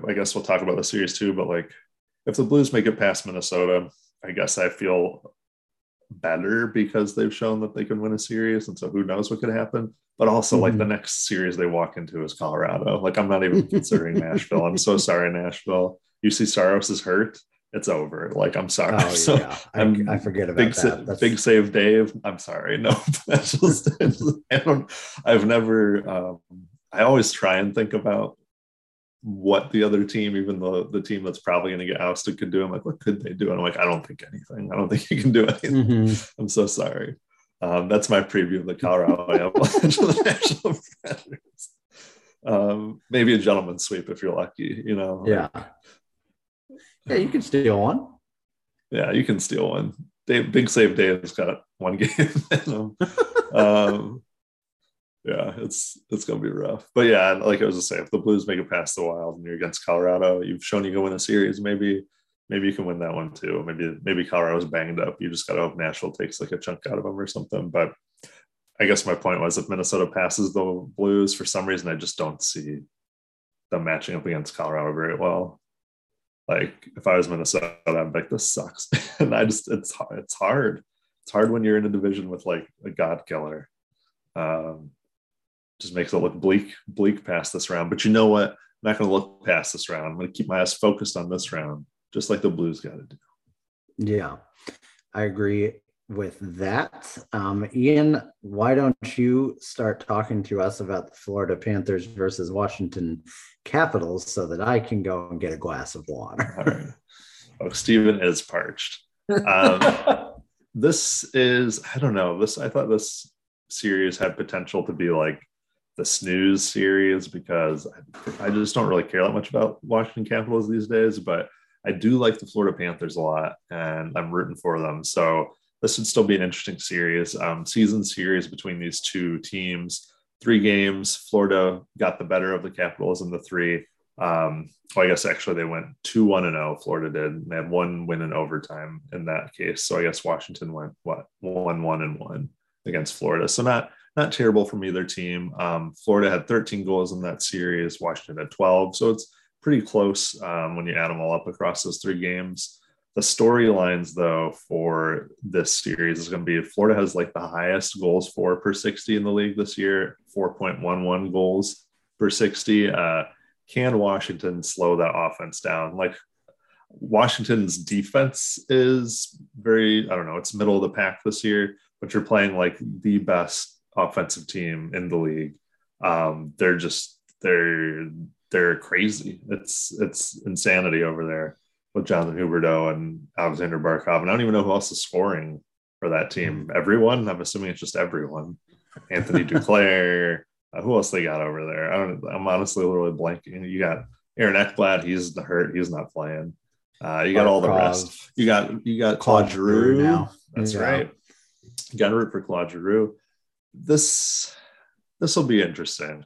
I guess we'll talk about the series too, but like if the Blues make it past Minnesota, I guess I feel better because they've shown that they can win a series. And so who knows what could happen. But also, like Mhm. the next series they walk into is Colorado. Like I'm not even considering Nashville. I'm so sorry, Nashville. Juuse Saros is hurt. It's over. Like I'm sorry. Oh So yeah, I'm I, I forget about big, that. That's, big save, Dave. I'm sorry. No, just I don't. I've never. Um, I always try and think about what the other team, even the the team that's probably going to get ousted, could do. I'm like, what could they do? And I'm like, I don't think anything. I don't think you can do anything. Mhm. I'm so sorry. Um, that's my preview of the Colorado Avalanche of the National Predators. Um, maybe a gentleman's sweep if you're lucky. You know. Yeah, yeah, you can steal one. Yeah, you can steal one. Dave, big save Dave's got one game. um, yeah, it's it's gonna be rough. But yeah, like I was just saying, if the Blues make it past the Wild and you're against Colorado, you've shown you can win a series. Maybe maybe you can win that one too. Maybe maybe Colorado's banged up. You just gotta hope Nashville takes like a chunk out of them or something. But I guess my point was if Minnesota passes the Blues for some reason, I just don't see them matching up against Colorado very well. Like if I was Minnesota, I'm like, this sucks. and I just it's it's hard. It's hard when you're in a division with like a god killer. Um, just makes it look bleak, bleak past this round. But you know what? I'm not going to look past this round. I'm going to keep my eyes focused on this round, just like the Blues got to do. Yeah, I agree with that. Um, Ian, why don't you start talking to us about the Florida Panthers versus Washington Capitals so that I can go and get a glass of water? All right. Oh, Steven is parched. Um, this is, I don't know. This I thought this series had potential to be like the snooze series because I, just don't really care that much about Washington Capitals these days, but I do like the Florida Panthers a lot and I'm rooting for them. So this would still be an interesting series. Um, season series between these two teams. Three games. Florida got the better of the Capitals in the three. Um, well, I guess actually they went two one and zero. Florida did. They had one win in overtime in that case. So I guess Washington went what one one and one against Florida. So not not terrible from either team. Um, Florida had 13 goals in that series. Washington had 12. So it's pretty close um, when you add them all up across those three games. The storylines, though, for this series is going to be Florida has like the highest goals for per 60 in the league this year, 4.11 goals per 60. Uh, can Washington slow that offense down? Like Washington's defense is very, I don't know, it's middle of the pack this year, but you're playing like the best offensive team in the league. Um, they're just, they're, they're crazy. It's, it's insanity over there with Jonathan Huberdeau and Aleksander Barkov. And I don't even know who else is scoring for that team. Everyone, I'm assuming it's just everyone. Anthony Duclair. Uh, who else they got over there? I don't. I'm honestly literally blanking. You got Aaron Ekblad. He's the hurt. He's not playing. Uh, you got all the rest. You got you got Claude Claude Giroux. Giroux now. That's Yeah. right. You got to root for Claude Giroux. This this will be interesting.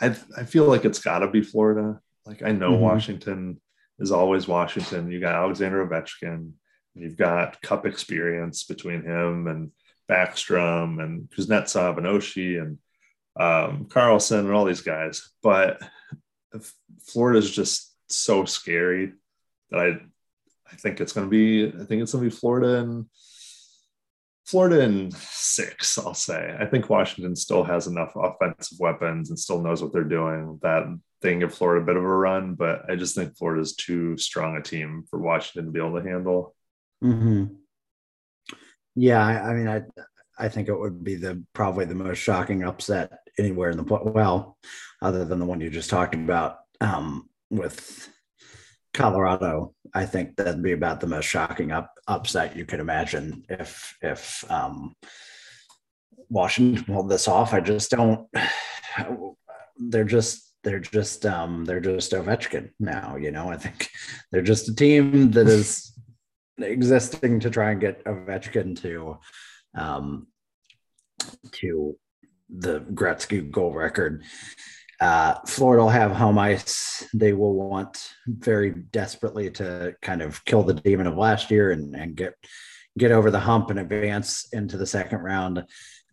I I feel like it's got to be Florida. Like I know Mhm. Washington is always Washington. You got Alexander Ovechkin. You've got cup experience between him and Backstrom and Kuznetsov and Oshie and um, Carlson and all these guys. But Florida's just so scary that I I think it's going to be I think it's going to be Florida and Florida in six. I'll say I think Washington still has enough offensive weapons and still knows what they're doing that they can give Florida a bit of a run. But I just think Florida is too strong a team for Washington to be able to handle. Mhm. Yeah, I, I mean, I I think it would be the probably the most shocking upset anywhere in the well, other than the one you just talked about um, with Colorado. I think that'd be about the most shocking up upset you could imagine if if um, Washington pulled this off. I just don't. They're just they're just um, they're just Ovechkin now. You know, I think they're just a team that is existing to try and get Ovechkin to um, to the Gretzky goal record. Uh, Florida will have home ice. They will want very desperately to kind of kill the demon of last year and, and get get over the hump and advance into the second round.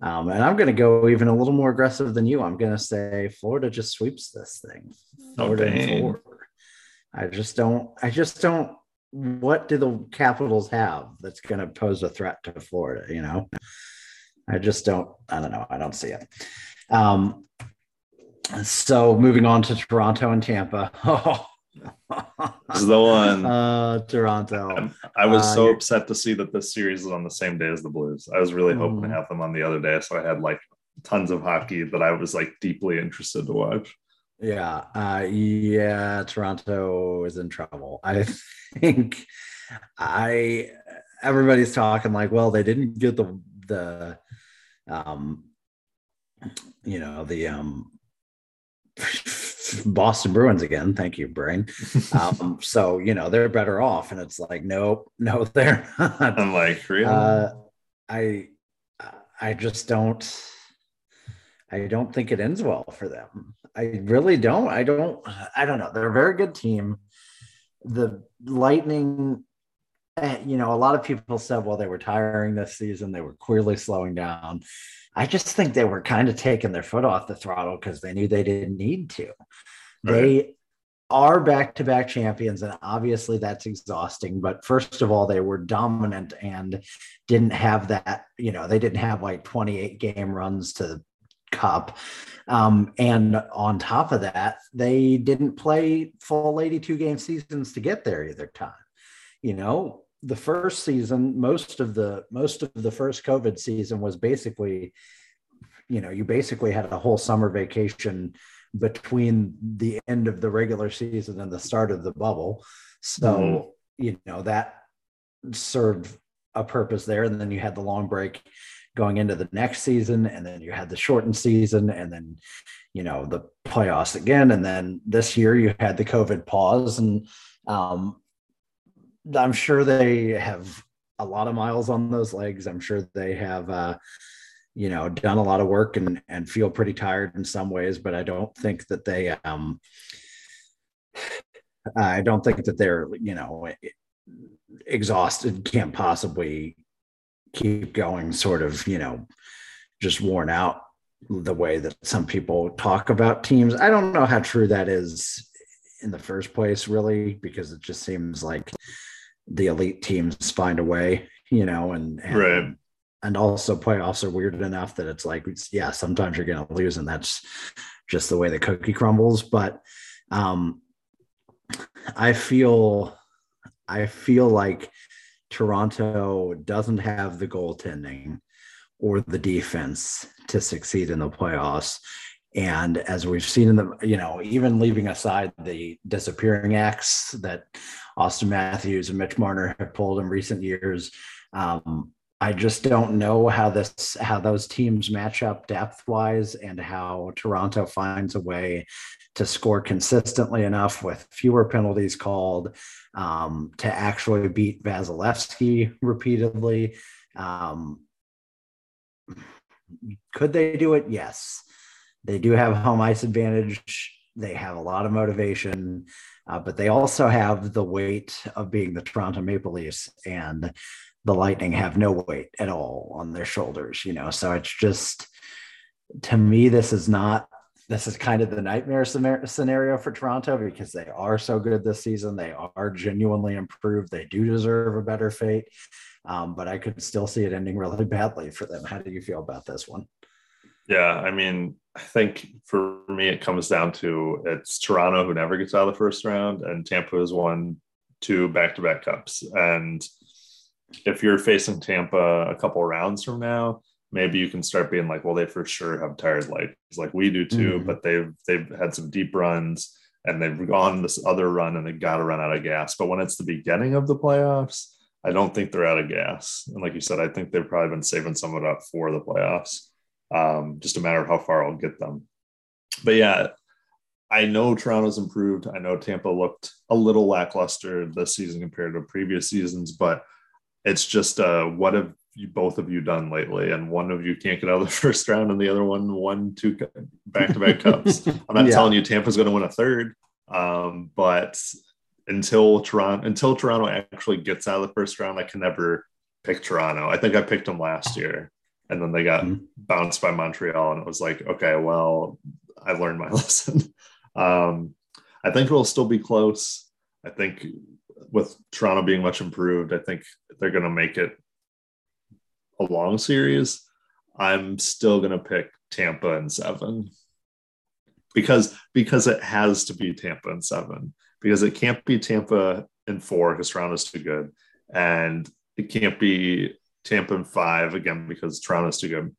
Um, and I'm going to go even a little more aggressive than you. I'm going to say Florida just sweeps this thing. Florida oh, four. I just don't. I just don't. What do the Capitals have that's going to pose a threat to Florida? You know, I just don't. I don't know. I don't see it. Um, so moving on to Toronto and Tampa. this is the one. Uh, Toronto. I, I was Uh, so you're- upset to see that this series is on the same day as the Blues. I was really hoping to Mm. have them on the other day, so I had like tons of hockey that I was like deeply interested to watch. Yeah, uh, yeah, Toronto is in trouble. I think I everybody's talking like, well, they didn't get the the um you know the um Boston Bruins again. Thank you, Brain. Um, so you know they're better off, and it's like, nope, no, they're not. I'm like, really? Uh, I I just don't I don't think it ends well for them. I really don't. I don't I don't know. They're a very good team. The Lightning eh, you know, a lot of people said well they were tiring this season, they were clearly slowing down. I just think they were kind of taking their foot off the throttle because they knew they didn't need to. They are back-to-back champions and obviously that's exhausting but first of all they were dominant and didn't have that you know they didn't have like 28 game runs to the cup um, and on top of that they didn't play full 82 game seasons to get there either time you know the first season most of the most of the first covid season was basically you know you basically had a whole summer vacation between the end of the regular season and the start of the bubble. So, Mhm. you know, that served a purpose there. And then you had the long break going into the next season, and then you had the shortened season, and then, you know, the playoffs again. And then this year you had the COVID pause. And um, I'm sure they have a lot of miles on those legs. I'm sure they have, uh, you know done a lot of work and and feel pretty tired in some ways but i don't think that they um i don't think that they're you know exhausted can't possibly keep going sort of you know just worn out the way that some people talk about teams i don't know how true that is in the first place really because it just seems like the elite teams find a way you know and, and Right. and also playoffs are weird enough that it's like yeah sometimes you're going to lose and that's just the way the cookie crumbles but um i feel i feel like toronto doesn't have the goaltending or the defense to succeed in the playoffs and as we've seen in the you know even leaving aside the disappearing acts that auston matthews and mitch marner have pulled in recent years um, I just don't know how this how those teams match up depth wise and how Toronto finds a way to score consistently enough with fewer penalties called um, to actually beat Vasilevskiy repeatedly. Um, could they do it? Yes. They do have home ice advantage. They have a lot of motivation, uh, but they also have the weight of being the Toronto Maple Leafs and the Lightning have no weight at all on their shoulders, you know. So it's just to me, this is not this is kind of the nightmare scenario for Toronto because they are so good this season. They are genuinely improved. They do deserve a better fate. Um, but I could still see it ending really badly for them. How do you feel about this one? Yeah, I mean, I think for me it comes down to it's Toronto who never gets out of the first round, and Tampa has won two back-to-back cups, and if you're facing Tampa a couple rounds from now, maybe you can start being like, well, they for sure have tired legs, like we do too. Mhm. But they've they've had some deep runs and they've gone this other run and they got to run out of gas. But when it's the beginning of the playoffs, I don't think they're out of gas. And like you said, I think they've probably been saving some of it up for the playoffs. Um, just a matter of how far I'll get them. But yeah, I know Toronto's improved. I know Tampa looked a little lackluster this season compared to previous seasons, but it's just uh, what have you both of you done lately? And one of you can't get out of the first round, and the other one won two back to back cups. I'm not Yeah. telling you Tampa's going to win a third, um, but until Toronto until Toronto actually gets out of the first round, I can never pick Toronto. I think I picked them last year, and then they got Mhm. bounced by Montreal, and it was like, okay, well, I learned my lesson. um, I think it'll still be close. I think with Toronto being much improved, I think they're going to make it a long series. I'm still going to pick Tampa and seven because because it has to be Tampa and seven because it can't be Tampa in four because Toronto's too good, and it can't be Tampa in five again because Toronto's too good,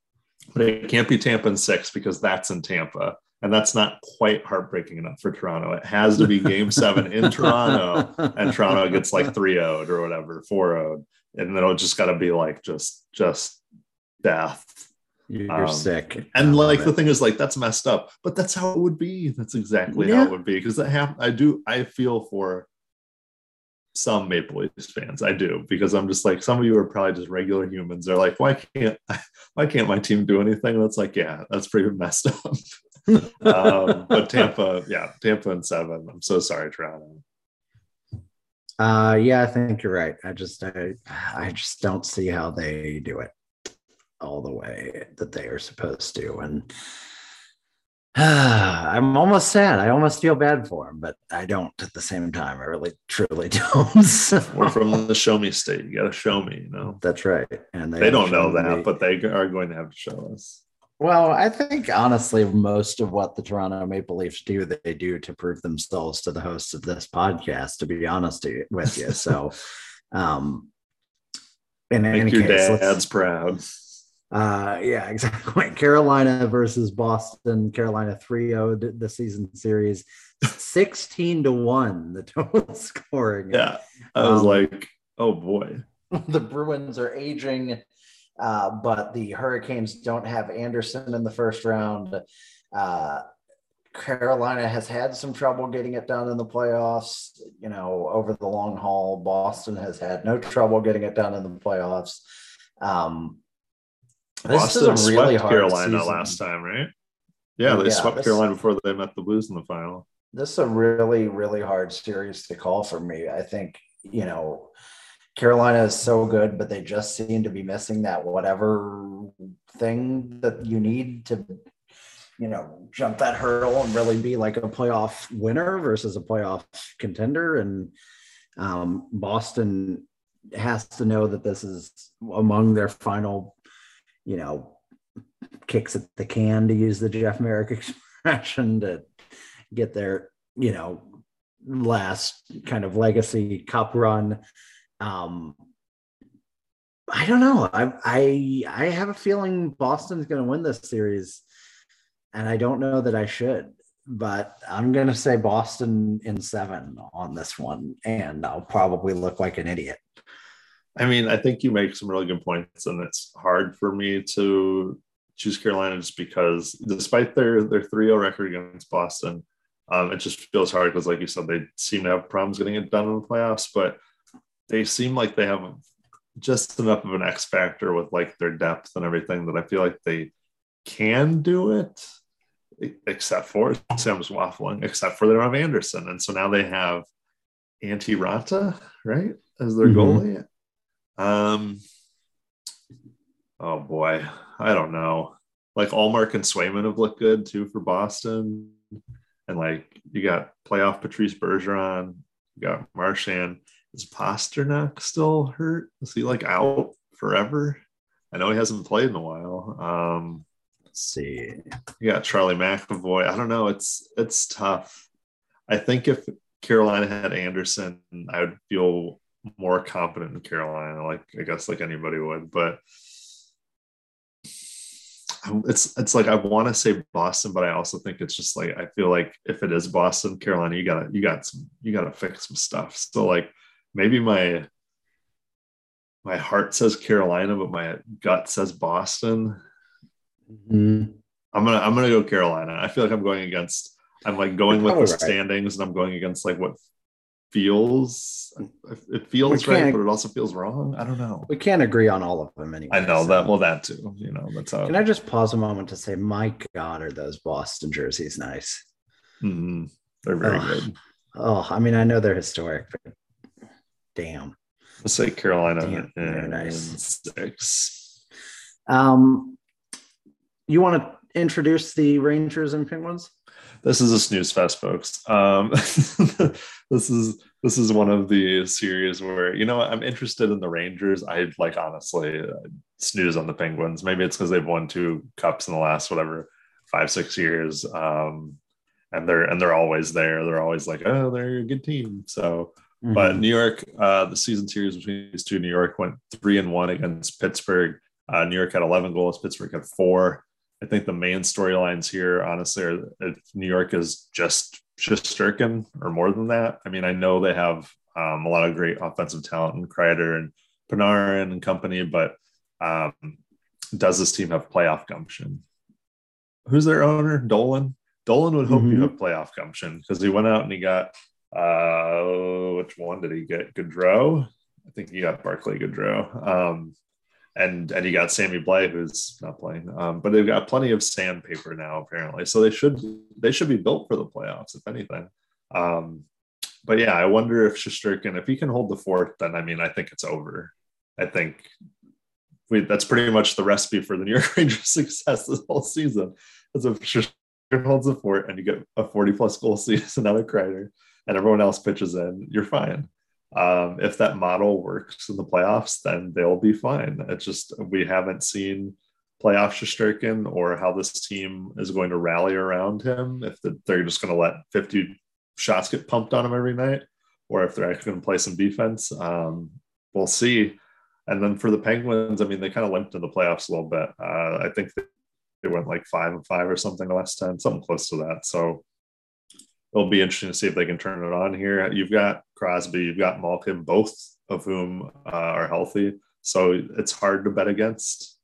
but it can't be Tampa in six because that's in Tampa. And that's not quite heartbreaking enough for Toronto. It has to be game seven in Toronto, and Toronto gets like 3 0 or whatever, 4 0. And then it'll just got to be like just, just death. You're Um, sick. And like the thing is, like that's messed up, but that's how it would be. That's exactly how it would be because that hap- I do. I feel for some Maple Leafs fans. I do because I'm just like some of you are probably just regular humans. They're like, why can't why can't my team do anything? It's like, yeah, that's pretty messed up. um, but Tampa, yeah, Tampa and seven. I'm so sorry, Toronto. Uh, yeah, I think you're right. I just, I, I just don't see how they do it all the way that they are supposed to, and I'm almost sad. I almost feel bad for them, but I don't at the same time. I really, truly don't. So, We're from the show me state. You got to show me. You know, that's right, and they don't know that, me- but they are going to have to show us. Well, I think honestly, most of what the Toronto Maple Leafs do, they do to prove themselves to the hosts of this podcast. To be honest with you, so um, in any Make your case, dads proud. Uh, yeah, exactly. Carolina versus Boston. Carolina 3 0 the season series, 16 to 1, the total scoring. Yeah, I was Um, like, oh boy. the Bruins are aging, uh, but the Hurricanes don't have Andersen in the first round. Uh, Carolina has had some trouble getting it done in the playoffs, you know, over the long haul. Boston has had no trouble getting it done in the playoffs. Um, this Boston is a really swept hard Carolina season. last time, right? Yeah, they Yeah, swept Carolina before they met the Blues in the final. this is a really really hard series to call for me i think you know carolina is so good but they just seem to be missing that whatever thing that you need to you know jump that hurdle and really be like a playoff winner versus a playoff contender and um, boston has to know that this is among their final you know kicks at the can to use the jeff marek expression to get their you know last kind of legacy cup run. Um i don't know. I i i have a feeling boston's going to win this series and i don't know that i should but i'm going to say boston in seven on this one and i'll probably look like an idiot I mean, I think you make some really good points, and it's hard for me to choose Carolina just because, despite their their 3-0 record against Boston, um, it just feels hard because, like you said, they seem to have problems getting it done in the playoffs, but they seem like they have just enough of an X factor with like their depth and everything that I feel like they can do it, except for Sam's waffling, except for they don't have Andersen, and so now they have Antti Raanta, right, as their Mhm. goalie. Um. Oh boy, I don't know. Like Ullmark and Swayman have looked good too for Boston, and like you got playoff Patrice Bergeron, you got Marchand. Is Pastrnak still hurt? Is he like out forever? I know he hasn't played in a while. Um, let's see you got Charlie McAvoy. I don't know. It's it's tough. I think if Carolina had Andersen, I would feel more confident in Carolina, like I guess like anybody would, but it's it's like I want to say Boston, but I also think it's just like I feel like if it is Boston, Carolina, you gotta you got some you gotta fix some stuff. So like maybe my my heart says Carolina, but my gut says Boston. Mm-hmm. I'm gonna I'm gonna go Carolina. I feel like I'm going against I'm like going with the right. standings and I'm going against like what feels it feels right, but it also feels wrong. I don't know. We can't agree on all of them anyway. I know so. that. Well, that too. You know, that's how. Can I just pause a moment to say, my God, are those Boston jerseys nice? Mm-hmm. They're very oh, good. Oh, I mean, I know they're historic, but damn. Let's say Carolina. Damn, they're nice. Six. Um, you want to introduce the Rangers and Penguins? This is a snooze fest, folks. Um, this is this is one of the series where you know I'm interested in the Rangers. I like honestly uh, snooze on the Penguins. Maybe it's because they've won two cups in the last whatever five six years, um, and they're and they're always there. They're always like, oh, they're a good team. So. Mm-hmm. But New York, uh, the season series between these two, New York went three and one against Pittsburgh. Uh, New York had 11 goals, Pittsburgh had four. I think the main storylines here, honestly, are if New York is just Shesterkin or more than that. I mean, I know they have um, a lot of great offensive talent in Kreider and Panarin and company, but um, does this team have playoff gumption? Who's their owner? Dolan. Dolan would hope mm-hmm. you have playoff gumption because he went out and he got uh, which one did he get? Gaudreau. I think he got Barclay Goodrow. Um, and and you got Sammy Blais who's not playing, um, but they've got plenty of sandpaper now apparently, so they should they should be built for the playoffs if anything. Um, but yeah, I wonder if Shesterkin, if he can hold the fort, then I mean I think it's over. I think we that's pretty much the recipe for the New York Rangers success this whole season. As if Shesterkin holds the fort and you get a 40 plus goal season out of Kreider and everyone else pitches in, you're fine um, if that model works in the playoffs, then they'll be fine. It's just we haven't seen playoff Shesterkin or how this team is going to rally around him. If the, they're just going to let 50 shots get pumped on him every night, or if they're actually going to play some defense, um, we'll see. And then for the Penguins, I mean, they kind of limped in the playoffs a little bit. Uh, I think they went like five and five or something the last 10, something close to that. So it'll be interesting to see if they can turn it on here. You've got Crosby, you've got Malkin, both of whom uh, are healthy. So it's hard to bet against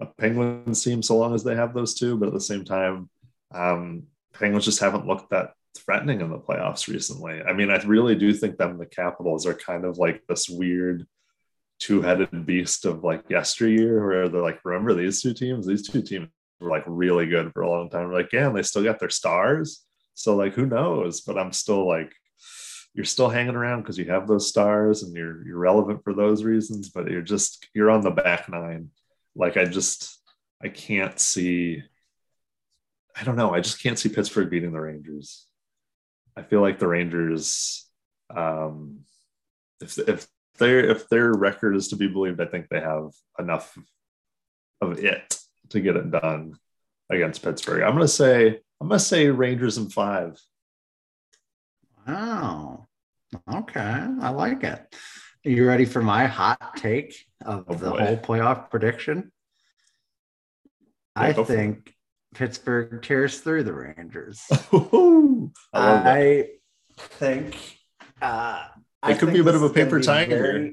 a Penguins team so long as they have those two. But at the same time, um, Penguins just haven't looked that threatening in the playoffs recently. I mean, I really do think them the Capitals are kind of like this weird two-headed beast of like yesteryear where they're like, remember these two teams? These two teams were like really good for a long time. We're like, yeah, and they still got their stars so like who knows? But I'm still like you're still hanging around because you have those stars and you're you're relevant for those reasons, but you're just you're on the back nine. Like I just I can't see I don't know. I just can't see Pittsburgh beating the Rangers. I feel like the Rangers um if if their if their record is to be believed, I think they have enough of it to get it done against Pittsburgh. I'm going to say I'm gonna say Rangers in five. Wow. Okay, I like it. Are you ready for my hot take of oh, the boy. whole playoff prediction? Yeah, I think Pittsburgh tears through the Rangers. I, I think uh, it I could be a bit of a paper tiger.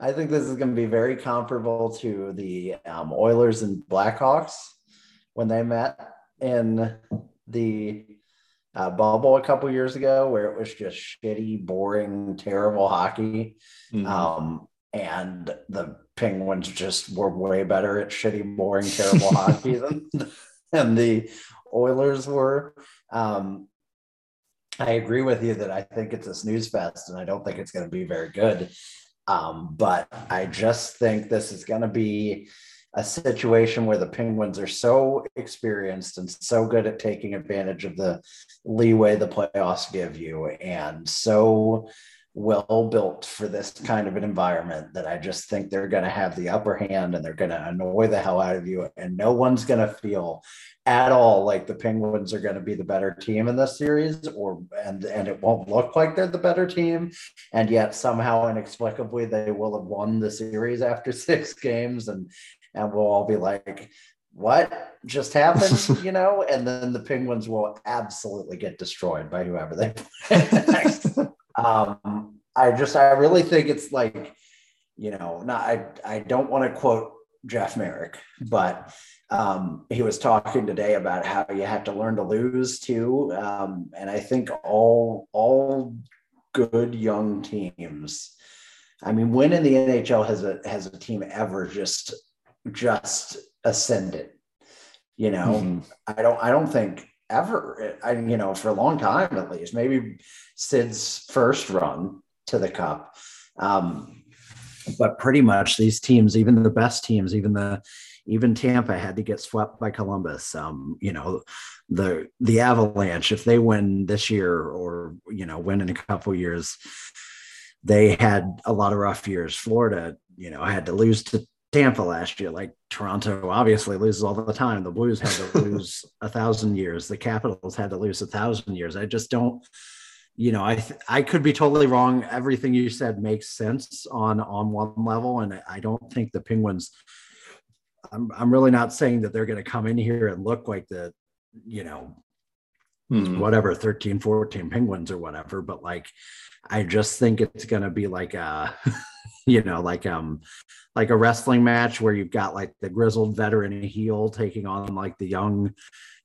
I think this is going to be very comparable to the um, Oilers and Blackhawks when they met in the uh, bubble a couple years ago where it was just shitty, boring, terrible hockey. Mm-hmm. Um, and the Penguins just were way better at shitty, boring, terrible hockey than, than the Oilers were. Um, I agree with you that I think it's a snooze fest and I don't think it's going to be very good. Um, but I just think this is going to be a situation where the Penguins are so experienced and so good at taking advantage of the leeway the playoffs give you, and so well built for this kind of an environment that I just think they're going to have the upper hand and they're going to annoy the hell out of you. And no one's going to feel at all like the Penguins are going to be the better team in this series or and and it won't look like they're the better team and yet somehow inexplicably they will have won the series after 6 games and and we'll all be like what just happened you know and then the penguins will absolutely get destroyed by whoever they play next um, I just, I really think it's like, you know, not, I, I don't want to quote Jeff Marek, but um, he was talking today about how you have to learn to lose too. Um, and I think all, all good young teams, I mean, when in the NHL has a, has a team ever just, just ascended? You know, mm-hmm. I don't, I don't think ever. I, you know, for a long time at least, maybe Sid's first run to the cup. Um, but pretty much these teams, even the best teams, even the even Tampa had to get swept by Columbus. Um, you know, the the Avalanche, if they win this year or you know win in a couple years, they had a lot of rough years. Florida, you know, had to lose to Tampa last year. Like Toronto obviously loses all the time. The Blues had to lose a thousand years. The Capitals had to lose a thousand years. I just don't, you know, I th- I could be totally wrong. Everything you said makes sense on on one level, and I don't think the Penguins. I'm I'm really not saying that they're going to come in here and look like the, you know, hmm. whatever 13, 14 Penguins or whatever, but like, I just think it's going to be like a, you know, like um like a wrestling match where you've got like the grizzled veteran heel taking on like the young,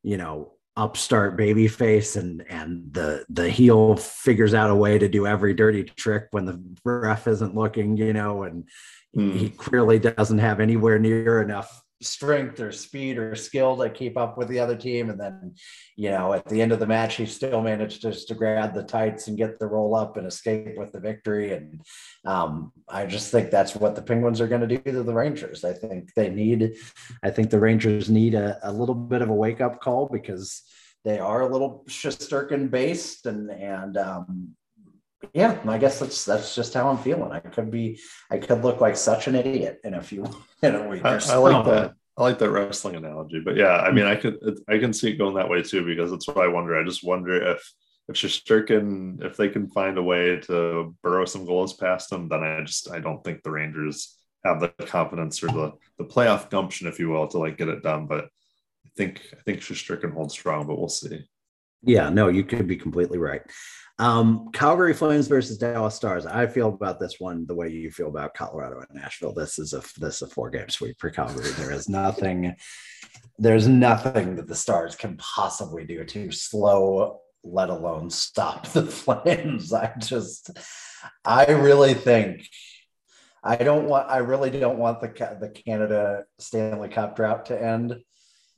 you know, upstart baby face and and the the heel figures out a way to do every dirty trick when the ref isn't looking, you know, and mm. he clearly doesn't have anywhere near enough strength or speed or skill to keep up with the other team. And then, you know, at the end of the match, he still managed just to grab the tights and get the roll up and escape with the victory. And um, I just think that's what the Penguins are going to do to the Rangers. I think they need, I think the Rangers need a, a little bit of a wake up call because they are a little Shesterkin based and, and, um, yeah, I guess that's that's just how I'm feeling. I could be, I could look like such an idiot in a few in a week. I, I like that. I like that wrestling analogy, but yeah, I mean, I could, I can see it going that way too because that's what I wonder. I just wonder if if Shesterkin, if they can find a way to burrow some goals past them, then I just I don't think the Rangers have the confidence or the the playoff gumption, if you will, to like get it done. But I think I think Shesterkin holds strong, but we'll see. Yeah, no, you could be completely right. Um, Calgary Flames versus Dallas Stars. I feel about this one the way you feel about Colorado and Nashville. This is a this is a four game sweep for Calgary. There is nothing. There's nothing that the Stars can possibly do to slow, let alone stop the Flames. I just, I really think. I don't want. I really don't want the the Canada Stanley Cup drought to end.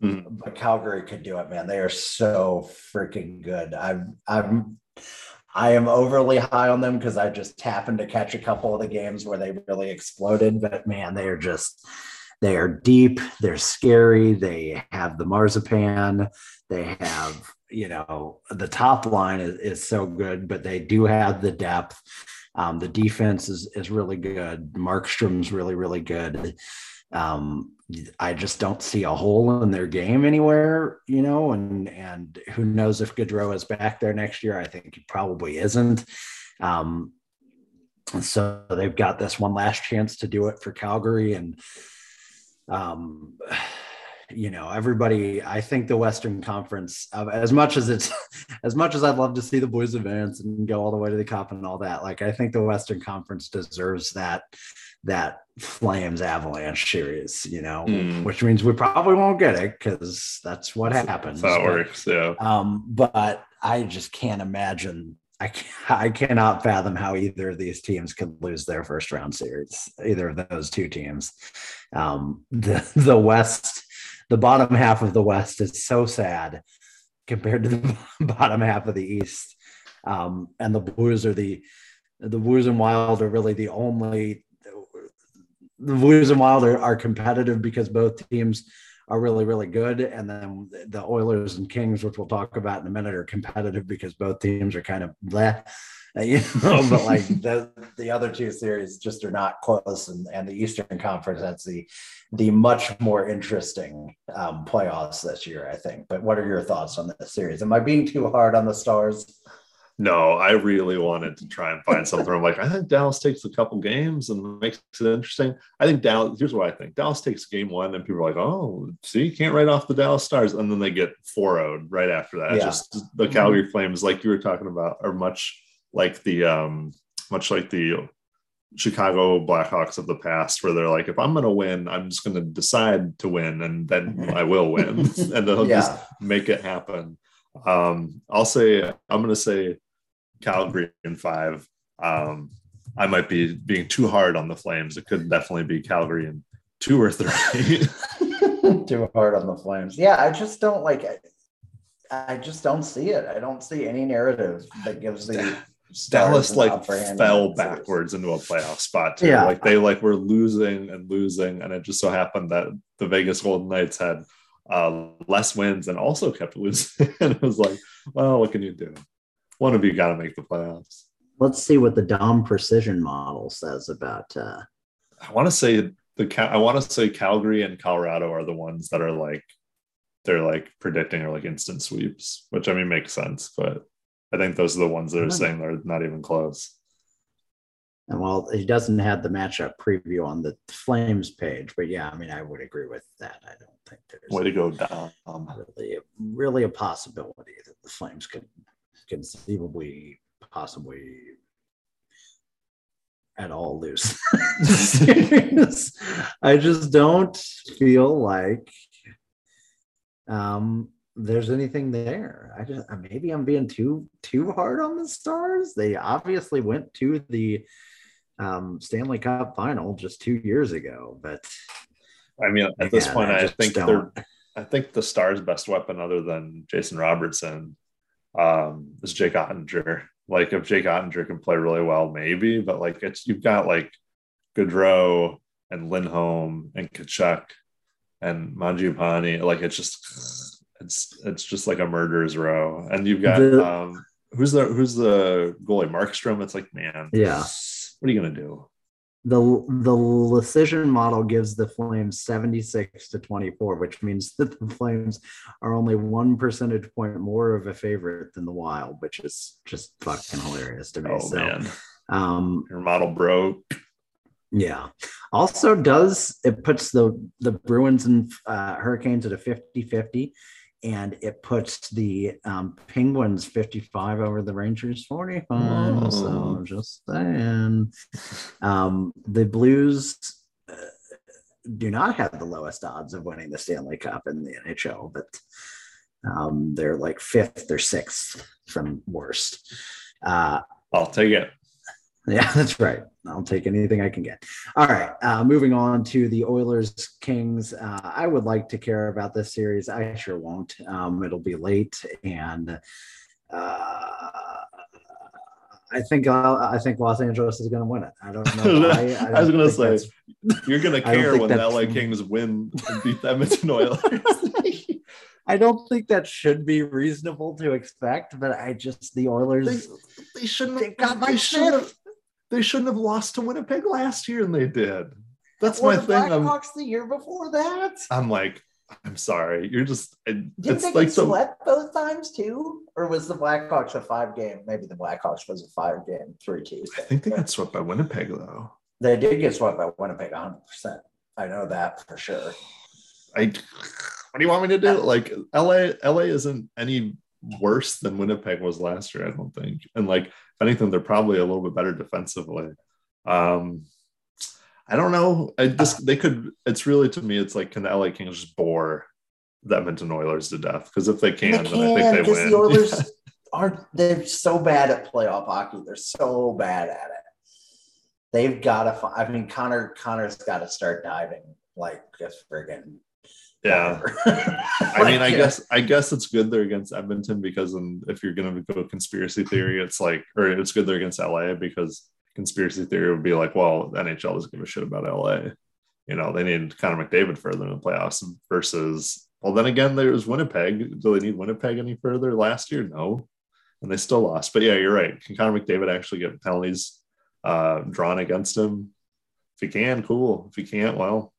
Mm. But Calgary could do it, man. They are so freaking good. I'm I'm I am overly high on them because I just happened to catch a couple of the games where they really exploded. But man, they are just they are deep, they're scary, they have the Mangiapane, they have, you know, the top line is, is so good, but they do have the depth. Um, the defense is is really good. Markstrom's really, really good. Um, I just don't see a hole in their game anywhere, you know, and and who knows if Gaudreau is back there next year? I think he probably isn't. Um, so they've got this one last chance to do it for Calgary, and um, you know, everybody. I think the Western Conference, as much as it's as much as I'd love to see the boys advance and go all the way to the cup and all that, like I think the Western Conference deserves that that Flames Avalanche series, you know, mm. which means we probably won't get it because that's what happens. That's how it works, yeah. Um, but I just can't imagine. I I cannot fathom how either of these teams could lose their first round series. Either of those two teams. Um, the the West, the bottom half of the West is so sad compared to the bottom half of the East. Um, and the Blues are the the Blues and Wild are really the only the Blues and Wild are, are competitive because both teams are really really good, and then the Oilers and Kings, which we'll talk about in a minute, are competitive because both teams are kind of bleh. You know, but like the the other two series just are not close, and, and the Eastern Conference that's the the much more interesting um, playoffs this year, I think. But what are your thoughts on this series? Am I being too hard on the Stars? No, I really wanted to try and find something. I'm like, I think Dallas takes a couple games and makes it interesting. I think Dallas, here's what I think Dallas takes game one, and people are like, oh, see, you can't write off the Dallas Stars. And then they get 4 0 right after that. Yeah. Just the Calgary Flames, like you were talking about, are much like the, um, much like the Chicago Blackhawks of the past, where they're like, if I'm going to win, I'm just going to decide to win, and then I will win, and they'll yeah. just make it happen. Um, I'll say, I'm going to say Calgary in five. Um, I might be being too hard on the Flames. It could definitely be Calgary in two or three. too hard on the Flames. Yeah, I just don't like it. I just don't see it. I don't see any narrative that gives the Dallas like fell backwards into a playoff spot too. Yeah. Like they like were losing and losing, and it just so happened that the Vegas Golden Knights had uh, less wins and also kept losing. and it was like, well, what can you do? One of you got to make the playoffs. Let's see what the Dom Precision model says about. Uh... I want to say the I want to say Calgary and Colorado are the ones that are like they're like predicting or like instant sweeps, which I mean makes sense, but I think those are the ones that are saying they're not even close. And well, he doesn't have the matchup preview on the Flames page, but yeah, I mean, I would agree with that. I don't think there's way to go down. Really, really a possibility that the Flames could conceivably, possibly at all loose. I just don't feel like um, there's anything there. I just maybe I'm being too too hard on the stars. They obviously went to the um, Stanley Cup final just two years ago, but I mean, at this point, I, I think they're. I think the Stars' best weapon, other than Jason Robertson, um, is Jake Oettinger. Like if Jake Oettinger can play really well, maybe, but like it's you've got like Gaudreau and Lindholm and Tkachuk and Mangiapane. Like it's just it's it's just like a murderer's row. And you've got um who's the who's the goalie Markstrom? It's like, man, yeah. What are you gonna do? The the decision model gives the Flames 76 to 24, which means that the Flames are only one percentage point more of a favorite than the Wild, which is just fucking hilarious to me. Oh, so, man. Um, Your model broke. Yeah. Also, does it puts the the Bruins and uh, Hurricanes at a 50 50 and it puts the um, Penguins 55 over the Rangers 45. Oh. So just saying. Um, the Blues uh, do not have the lowest odds of winning the Stanley Cup in the NHL, but um, they're like fifth or sixth from worst. Uh, I'll take it. Yeah, that's right. I'll take anything I can get. All right. Uh, moving on to the Oilers Kings. Uh, I would like to care about this series. I sure won't. Um, it'll be late, and uh, I think I think Los Angeles is going to win it. I don't know. Why. I, I was going to say you're going to care when the LA Kings win and beat the Edmonton Oilers. I don't think that should be reasonable to expect, but I just the Oilers they, they shouldn't have got my shit. They shouldn't have lost to Winnipeg last year, and they did. That's my the thing. Blackhawks the year before that. I'm like, I'm sorry. You're just. Didn't it's they like get swept both times too, or was the Blackhawks a five game? Maybe the Blackhawks was a five game three two. I think they got swept by Winnipeg though. They did get swept by Winnipeg 100. percent I know that for sure. I. What do you want me to do? Like LA, LA isn't any worse than Winnipeg was last year. I don't think, and like if anything, they're probably a little bit better defensively. Um, I don't know. I just they could. It's really to me, it's like can the LA Kings just bore the Edmonton Oilers to death? Because if they can, they can then I think they win. The Oilers aren't. They're so bad at playoff hockey. They're so bad at it. They've got to. I mean, Connor Connor's got to start diving like just friggin' Yeah. I mean, I guess I guess it's good they're against Edmonton because if you're gonna go conspiracy theory, it's like or it's good they're against LA because conspiracy theory would be like, well, NHL doesn't give a shit about LA. you know, they need Connor McDavid further in the playoffs versus, well, then again, there's Winnipeg. Do they need Winnipeg any further last year? No. And they still lost. But yeah, you're right. Can Connor McDavid actually get penalties uh, drawn against him? If he can, cool. If he can't, well,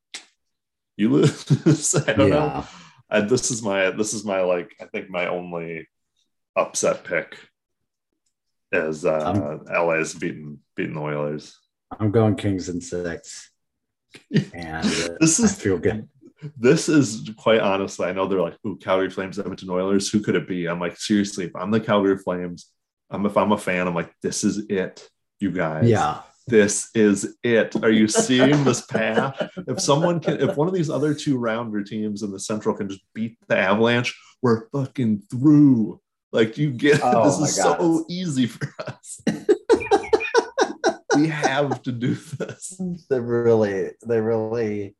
you lose. I don't yeah. know. I, this is my this is my like I think my only upset pick is uh um, LA's beating beating the Oilers. I'm going Kings and six. And uh, this is I feel good. This is quite honestly, I know they're like, "Ooh, Calgary Flames, Edmonton Oilers. Who could it be?" I'm like, seriously, if I'm the Calgary Flames, I'm if I'm a fan, I'm like, this is it, you guys. Yeah, this is it. Are you seeing this path? If someone can, if one of these other two rounder teams in the Central can just beat the Avalanche, we're fucking through. Like you get oh this is God. so easy for us. we have to do this. They really, they really.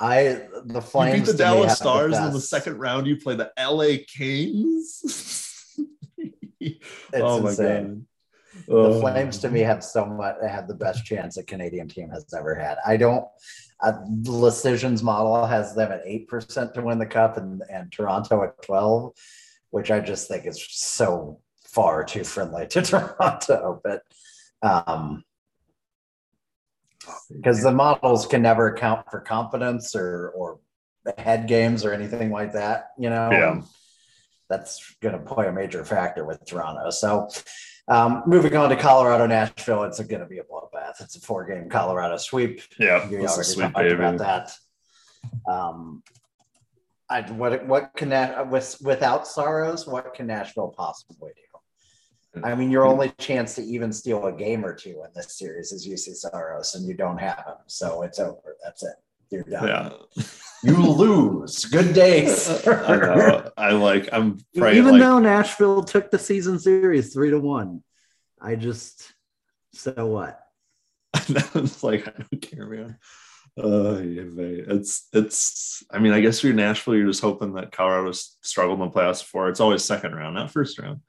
I the Flames. You beat the Dallas Stars the in the second round. You play the LA Kings. oh my insane. God. The oh. Flames to me have so much have the best chance a Canadian team has ever had. I don't uh, Decisions model has them at eight percent to win the cup and, and Toronto at 12, which I just think is so far too friendly to Toronto. But um, because the models can never account for confidence or or head games or anything like that, you know. Yeah. That's going to play a major factor with Toronto. So, um, moving on to Colorado, Nashville, it's going to be a bloodbath. It's a four-game Colorado sweep. Yeah, you already sweep, talked baby. about that. Um, I, what what can that with without Saros, what can Nashville possibly do? I mean, your only chance to even steal a game or two in this series is Juuse Saros, and you don't have him, so it's over. That's it. You're done. Yeah. you lose. Good days. I know. I like. I'm even like, though Nashville took the season series three to one. I just so what? it's like I don't care, man. Uh, yeah, it's it's. I mean, I guess you're Nashville. You're just hoping that Colorado's struggled in the playoffs before. It's always second round, not first round.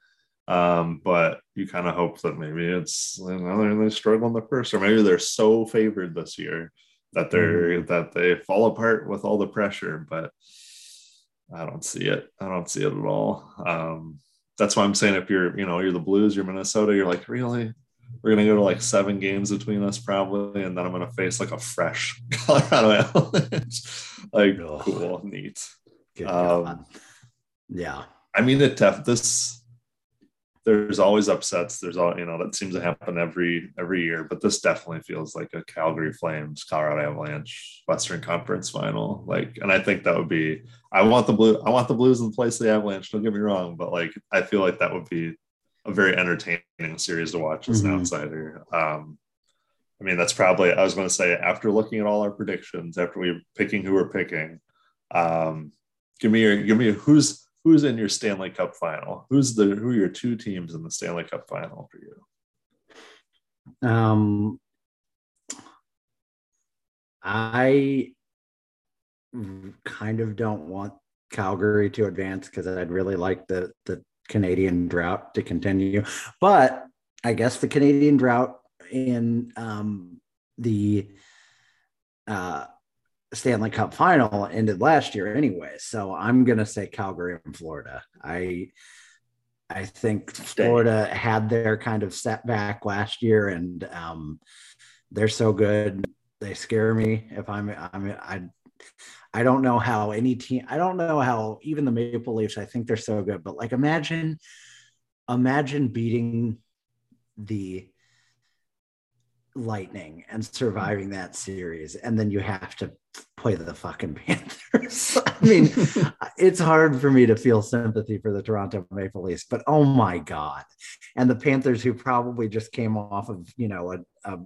Um, but you kind of hope that maybe it's you know, they struggle in the first, or maybe they're so favored this year that they're mm. that they fall apart with all the pressure. But I don't see it. I don't see it at all. Um, that's why I'm saying if you're, you know, you're the Blues, you're Minnesota, you're like, really? We're gonna go to like seven games between us probably, and then I'm gonna face like a fresh Colorado Avalanche. like, oh, cool, neat. Um, yeah. I mean, it def- this there's always upsets. There's all you know that seems to happen every every year, but this definitely feels like a Calgary Flames, Colorado Avalanche, Western Conference final. Like, and I think that would be. I want the blue. I want the Blues in place of the Avalanche. Don't get me wrong, but like I feel like that would be a very entertaining series to watch as mm-hmm. an outsider. Um, I mean, that's probably I was going to say after looking at all our predictions, after we picking who we're picking. Um, give me your give me who's who's in your Stanley Cup final? Who's the who are your two teams in the Stanley Cup final for you? Um, I kind of don't want Calgary to advance because I'd really like the the Canadian drought to continue, but I guess the Canadian drought in um, the uh, Stanley Cup final ended last year anyway. So I'm going to say Calgary and Florida. I I think Florida had their kind of setback last year and um, they're so good. They scare me if I'm I'm I I don't know how any team I don't know how even the Maple Leafs I think they're so good but like imagine imagine beating the Lightning and surviving that series, and then you have to play the fucking Panthers. I mean, it's hard for me to feel sympathy for the Toronto Maple Leafs, but oh my god! And the Panthers, who probably just came off of you know a, a,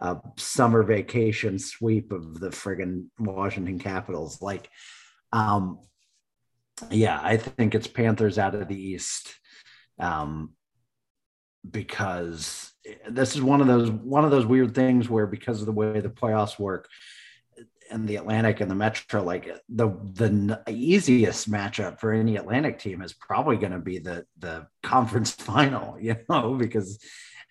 a summer vacation sweep of the friggin' Washington Capitals, like, um, yeah, I think it's Panthers out of the East, um, because this is one of those one of those weird things where because of the way the playoffs work and the Atlantic and the Metro, like the the easiest matchup for any Atlantic team is probably going to be the the conference final, you know, because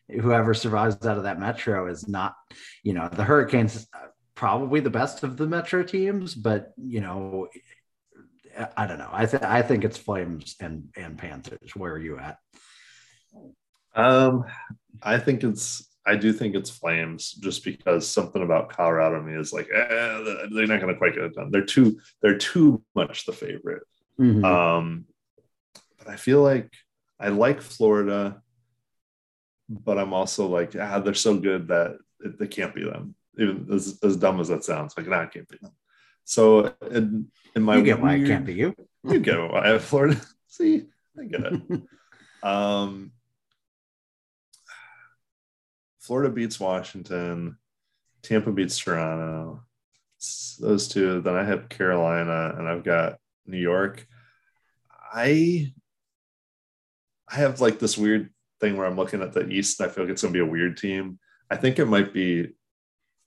whoever survives out of that Metro is not, you know, the Hurricanes probably the best of the Metro teams, but you know, I don't know. I think I think it's Flames and and Panthers. Where are you at? Um, I think it's I do think it's Flames just because something about Colorado me is like eh, they're not going to quite get it done. They're too they're too much the favorite. Mm-hmm. Um, but I feel like I like Florida, but I'm also like ah they're so good that it, they can't be them. Even as, as dumb as that sounds, like nah, it can't be them. So in, in my you get why it can't be you. you get why Florida. See, I get it. um, Florida beats Washington. Tampa beats Toronto. It's those two. Then I have Carolina, and I've got New York. I I have like this weird thing where I'm looking at the East. And I feel like it's going to be a weird team. I think it might be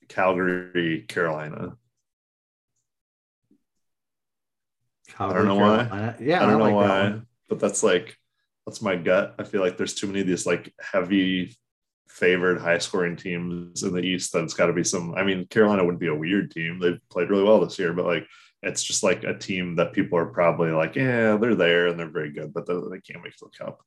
Calgary, Carolina. I don't know Carolina. why. Yeah, I don't I know like why, but that's like that's my gut. I feel like there's too many of these like heavy favored high scoring teams in the East. That's got to be some. I mean, Carolina wouldn't be a weird team. They've played really well this year, but like it's just like a team that people are probably like, yeah, they're there and they're very good, but they, they can't make the cup.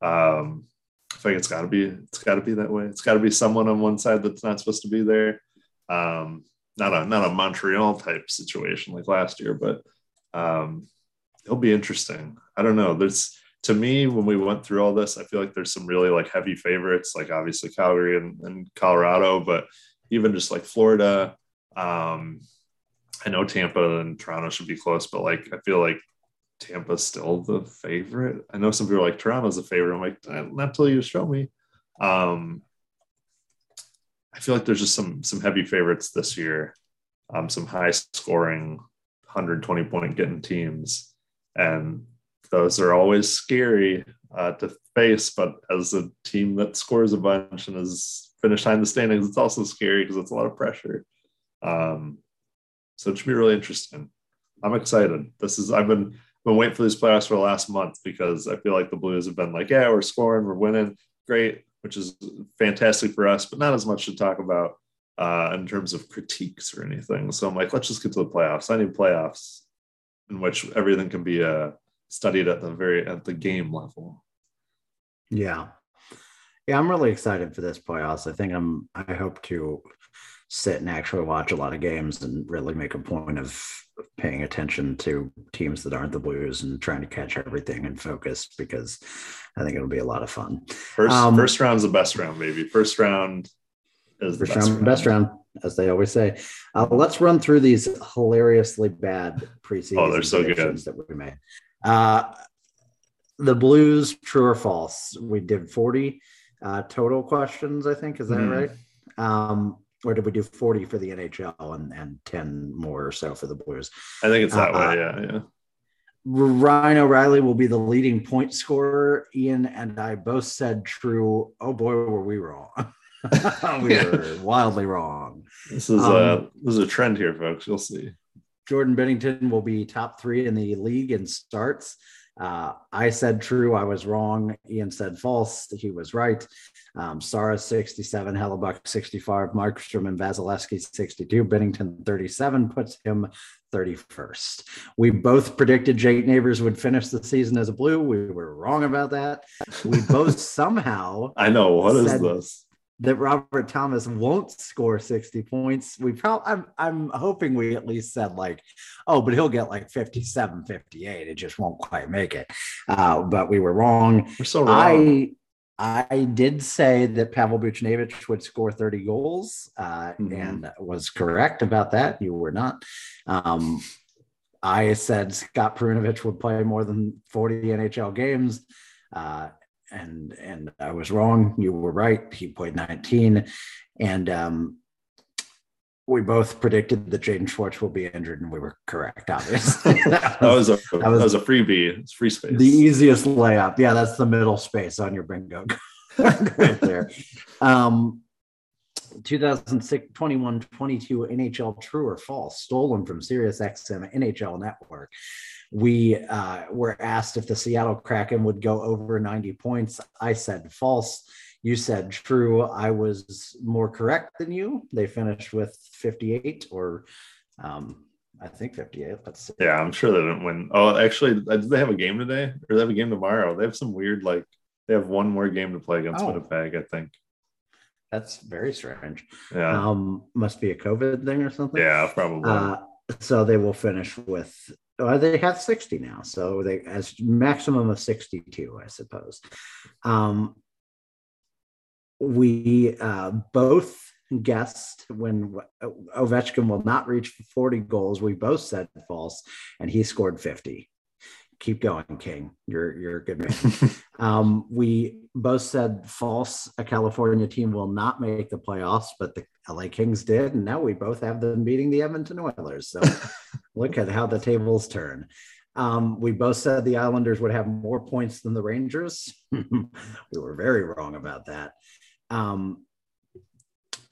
Um, I think it's got to be it's got to be that way. It's got to be someone on one side that's not supposed to be there. Um, not a not a Montreal type situation like last year, but um, it'll be interesting. I don't know. There's to me when we went through all this, I feel like there's some really like heavy favorites, like obviously Calgary and, and Colorado, but even just like Florida. Um, I know Tampa and Toronto should be close, but like I feel like Tampa's still the favorite. I know some people are like Toronto's the favorite. I'm like, not until you show me. Um, I feel like there's just some some heavy favorites this year, um, some high scoring 120 point getting teams. And those are always scary uh, to face. But as a team that scores a bunch and is finished high in the standings, it's also scary because it's a lot of pressure. Um, so it should be really interesting. I'm excited. This is I've been been waiting for these playoffs for the last month because I feel like the Blues have been like, yeah, we're scoring, we're winning, great, which is fantastic for us, but not as much to talk about uh, in terms of critiques or anything. So I'm like, let's just get to the playoffs. I need playoffs in which everything can be uh, studied at the very at the game level. Yeah, yeah, I'm really excited for this playoffs. I think I'm. I hope to sit and actually watch a lot of games and really make a point of paying attention to teams that aren't the Blues and trying to catch everything and focus because I think it'll be a lot of fun. First, um, first round's the best round, baby. First round is the best round, round. Best round, as they always say. Uh, let's run through these hilariously bad preseason. Oh, they're so good that we made. Uh, the Blues, true or false? We did forty uh, total questions. I think is that mm. right? Um, or did we do 40 for the NHL and, and 10 more or so for the Blues? I think it's that uh, way. Yeah. Yeah. Ryan O'Reilly will be the leading point scorer. Ian and I both said true. Oh boy, were we wrong. we yeah. were wildly wrong. This is um, a this is a trend here, folks. You'll see. Jordan Binnington will be top three in the league in starts. Uh, I said true. I was wrong. Ian said false. He was right. Um, Sara 67, Hellebuyck 65, Markstrom and Vasilevskiy 62, Binnington 37 puts him 31st. We both predicted Jake Neighbours would finish the season as a blue. We were wrong about that. We both somehow I know what is this that Robert Thomas won't score 60 points. We probably I'm I'm hoping we at least said like, oh, but he'll get like 57, 58. It just won't quite make it. Uh, but we were wrong. We're so wrong. I I did say that Pavel Buchnevich would score 30 goals uh, mm-hmm. and was correct about that. You were not. Um, I said Scott Perunovich would play more than 40 NHL games. Uh, and and I was wrong. You were right. He played 19, and um, we both predicted that Jaden Schwartz will be injured, and we were correct. Obviously, that, was, that, was a that was, that was a freebie. It's free space. The easiest layup. Yeah, that's the middle space on your bingo right there. Um, 2006 21 22 NHL true or false stolen from Sirius XM NHL network. We uh, were asked if the Seattle Kraken would go over 90 points. I said false. You said true. I was more correct than you. They finished with 58 or um, I think 58. Let's see. Yeah, I'm sure they didn't win. Oh, actually, uh, do they have a game today or they have a game tomorrow? They have some weird, like, they have one more game to play against Oh. Winnipeg, I think. That's very strange. Yeah. Um, must be a COVID thing or something. yeah, probably. Uh, so they will finish with. Uh, they have 60 now, so they as maximum of 62, I suppose. Um, we uh, both guessed when Ovechkin will not reach 40 goals. We both said false, and he scored 50. Keep going, King. You're you're a good man. Um, we both said false. A California team will not make the playoffs, but the LA Kings did, and now we both have them beating the Edmonton Oilers. So look at how the tables turn. Um, we both said the Islanders would have more points than the Rangers. we were very wrong about that. Um,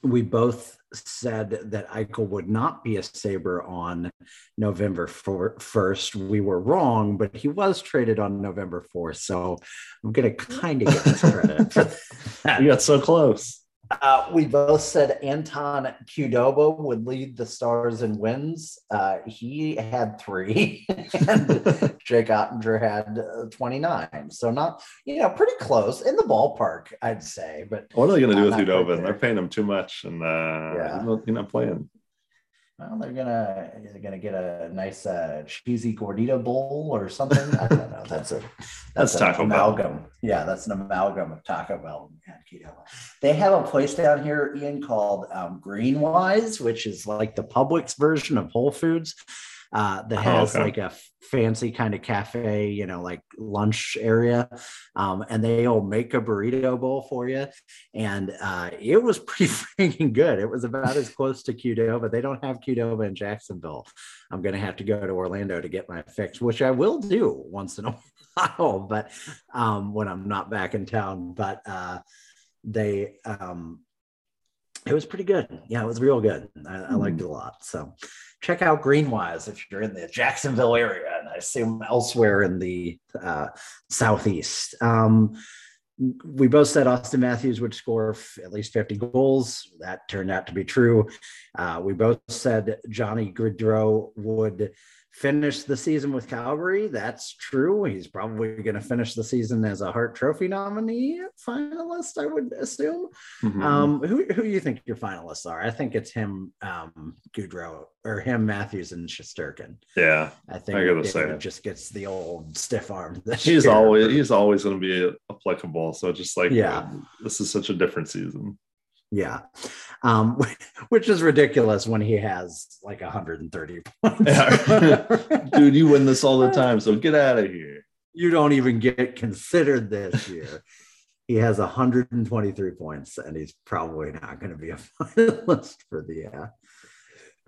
we both said that Eichel would not be a Saber on November 1st. We were wrong, but he was traded on November 4th. So I'm going to kind of get credit you got so close. Uh, we both said Anton Qdoba would lead the Stars in wins. Uh, he had three, and Jake Oettinger had uh, 29. So not, you know, pretty close in the ballpark, I'd say. But What are they going to do with there. They're paying him too much, and uh, Yeah. he's, not, he's not playing. Well, they're gonna they're gonna get a nice uh, cheesy gordita bowl or something. I don't know. That's a That's an Taco Bell. amalgam. Yeah, that's an amalgam of Taco Bell and keto. They have a place down here, Ian, called um, Greenwise, which is like the Publix version of Whole Foods. Uh, that Oh, has okay. like a fancy kind of cafe, you know, like lunch area, um, and they'll make a burrito bowl for you. And uh, it was pretty freaking good. It was about as close to Qdoba. But they don't have Qdoba in Jacksonville. I'm going to have to go to Orlando to get my fix, which I will do once in a while, but um, when I'm not back in town. But uh, they, um, it was pretty good. Yeah, it was real good. I, I liked it a lot. So check out Greenwise if you're in the Jacksonville area, and I assume elsewhere in the uh, southeast. Um, we both said Auston Matthews would score f- at least 50 goals. That turned out to be true. Uh, we both said Johnny Gaudreau would finish the season with Calgary. That's true. He's probably going to finish the season as a Hart Trophy nominee finalist, I would assume. Mhm. Um, who who do you think your finalists are? I think it's him, um, Gaudreau, or him, Matthews, and Shesterkin. yeah, I think I gotta say. just gets the old stiff arm. he's year. always he's always going to be applicable. So just like Yeah. this is such a different season. Yeah, um, which is ridiculous when he has like 130 points. Yeah. Dude, you win this all the time, so get out of here. you don't even get considered this year. he has 123 points, and he's probably not going to be a finalist for the uh,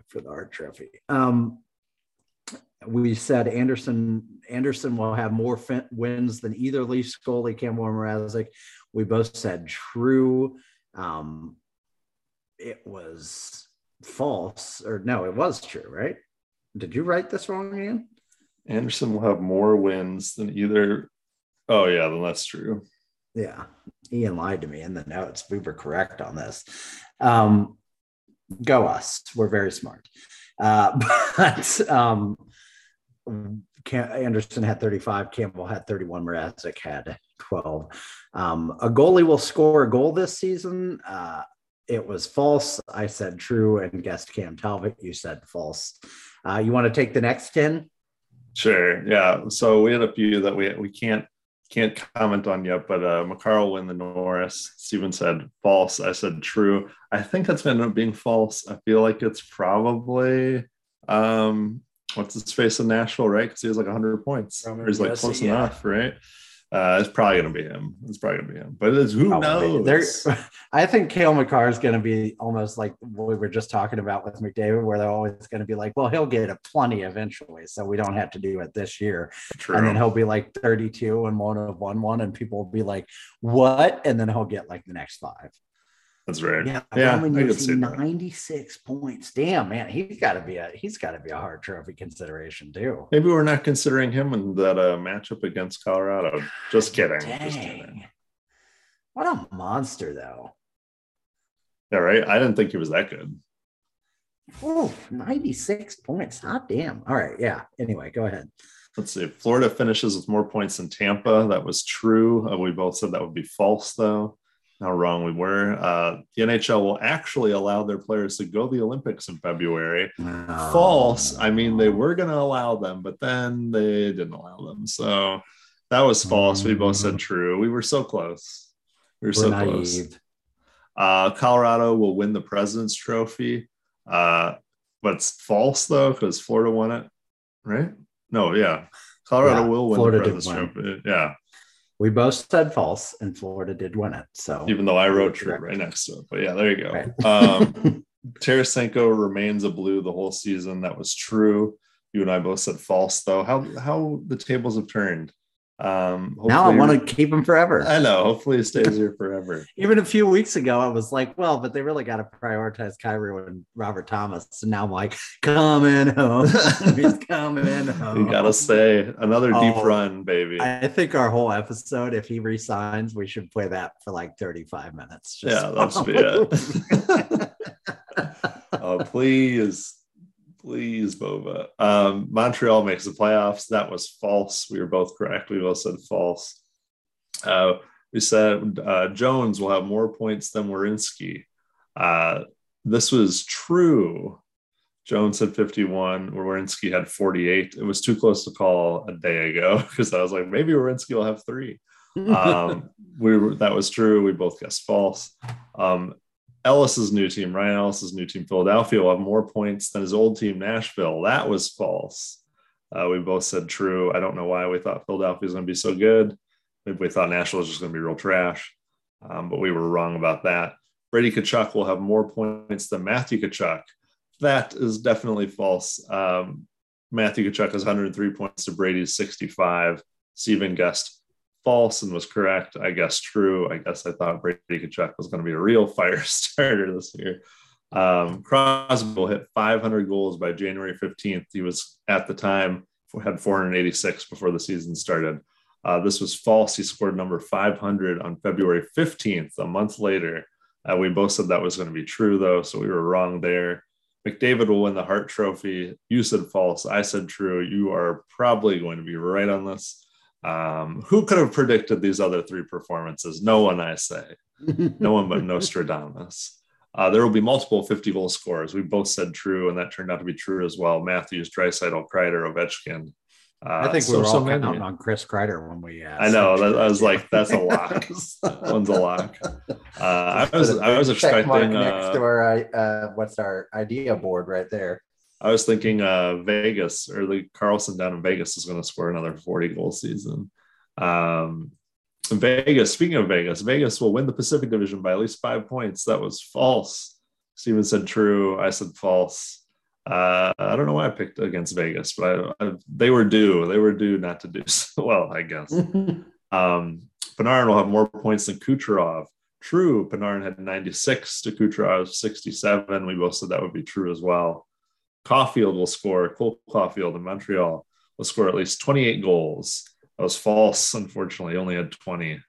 for the Hart trophy. Um, we said Andersen Andersen will have more fin- wins than either Leafs goalie Campbell Mrazek. We both said true. Um, it was false, or no, it was true, right? Did you write this wrong, Ian? Andersen will have more wins than either. Oh yeah, then that's true. Yeah, Ian lied to me in the notes. We were correct on this. Um, go us. We're very smart. Uh, but um, Andersen had 35. Campbell had 31. Mrazek had 12. Um, a goalie will score a goal this season. Uh, it was false. I said true and guessed Cam Talbot. You said false. Uh, you want to take the next 10? Sure. Yeah. So we had a few that we we can't can't comment on yet, but uh Makar will win the Norris. Steven said false. I said true. I think that's going to end up being false. I feel like it's probably um what's his face in Nashville, right? Because he has like 100 points. Roman he's like Josi, close yeah. enough, right? Uh, it's probably gonna be him. It's probably gonna be him. But it's who Probably. knows? There, I think Cale Makar is going to be almost like what we were just talking about with McDavid, where they're always going to be like, well, he'll get a plenty eventually, so we don't have to do it this year. True. And then he'll be like 32 and won't have won one, and people will be like, what? And then he'll get like the next five. That's right. Yeah, Yeah, Roman Josi, see that. 96 points. Damn, man, he's got to be a he's got to be a Hart trophy consideration too. Maybe we're not considering him in that uh, matchup against Colorado. Just kidding. Just kidding. What a monster though. Yeah, right. I didn't think he was that good. Ooh, 96 points. Hot damn. All right, yeah. Anyway, go ahead. Let's see. Florida finishes with more points than Tampa. That was true. Uh, we both said that would be false, though. How wrong we were. Uh, the NHL will actually allow their players to go to the Olympics in February. False. I mean, they were going to allow them, but then they didn't allow them. So that was false. We both said true. We were so close. We were, We're so naive. close. Uh, Colorado will win the President's Trophy. Uh, but it's false though because Florida won it, right? No, yeah, Colorado Yeah, will win Florida the President's Trophy. Yeah, We both said false, and Florida did win it. So even though I wrote true right next to it. But yeah, there you go. Right. Um, Tarasenko remains a blue the whole season. That was true. You and I both said false though. How how the tables have turned. Um, now I want to keep him forever. I know. Hopefully, he stays here forever. Even a few weeks ago, I was like, well, but they really got to prioritize Kyrou and Robert Thomas. And now I'm like, coming home. He's coming home. You gotta say another deep Oh, run, baby. I think our whole episode, if he resigns, we should play that for like 35 minutes. Yeah, that should be it. oh, please, please, Bova. Um, Montreal makes the playoffs. That was false. We were both correct. We both said false. Uh, we said uh, Jones will have more points than Werenski. Uh, this was true. Jones had 51, Werenski had 48. It was too close to call a day ago because I was like, maybe Werenski will have three um, we were, that was true. We both guessed false. Um, Ellis's new team, Ryan Ellis's new team, Philadelphia, will have more points than his old team, Nashville. That was false. Uh, we both said true. I don't know why we thought Philadelphia was going to be so good. Maybe we thought Nashville was just going to be real trash, um, but we were wrong about that. Brady Tkachuk will have more points than Matthew Tkachuk. That is definitely false. Um, Matthew Tkachuk has 103 points to Brady's 65. Steven guessed false and was correct. I guess true. I guess I thought Brady Tkachuk was going to be a real fire starter this year. Um, Crosby will hit 500 goals by January 15th. He was at the time had 486 before the season started. Uh, this was false. He scored number 500 on February 15th, a month later. Uh, we both said that was going to be true, though, so we were wrong there. McDavid will win the Hart Trophy. You said false. I said true. You are probably going to be right on this. Um, who could have predicted these other three performances? No one, I say. No one but Nostradamus. Uh, there will be multiple 50 goal scores. We both said true, and that turned out to be true as well. Matthews, Draisaitl, Kreider, Ovechkin. Uh, I think we so- were so all many. counting on Chris Kreider when we. Uh, I know. That, I was like, that's a lock. That one's a lock. Uh, I was I was Check mark expecting. next to Uh, our uh, what's our idea board right there. I was thinking uh, Vegas or the Carlson down in Vegas is going to score another 40 goal season. Um, Vegas, speaking of Vegas, Vegas will win the Pacific Division by at least five points. That was false. Steven said true. I said false. Uh, I don't know why I picked against Vegas, but I, I, they were due. They were due not to do so well, I guess. Um, Panarin will have more points than Kucherov. True, Panarin had 96 to Kucherov's 67. We both said that would be true as well. Caufield will score, Cole Caufield in Montreal will score at least 28 goals. That was false, unfortunately. He only had 20.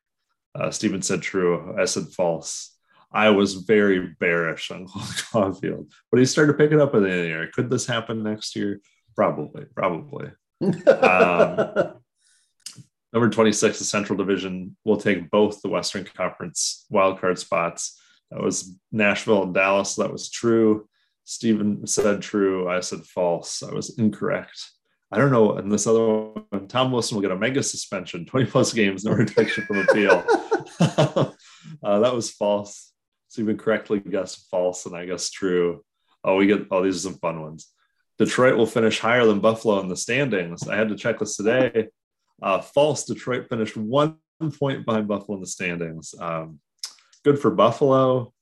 Uh, Steven said true. I said false. I was very bearish on Cole Caufield, but he started picking up at the end of the year. Could this happen next year? Probably, probably. Um, Number 26, the Central Division will take both the Western Conference wildcard spots. That was Nashville and Dallas. That was true. Steven said true. I said false. I was incorrect. I don't know. And this other one, Tom Wilson will get a mega suspension, 20 plus games, no protection from appeal. uh, that was false. Steven correctly guessed false, and I guess true. Oh, we get, oh, these are some fun ones. Detroit will finish higher than Buffalo in the standings. I had to check this today. Uh, false. Detroit finished one point behind Buffalo in the standings. Um, good for Buffalo.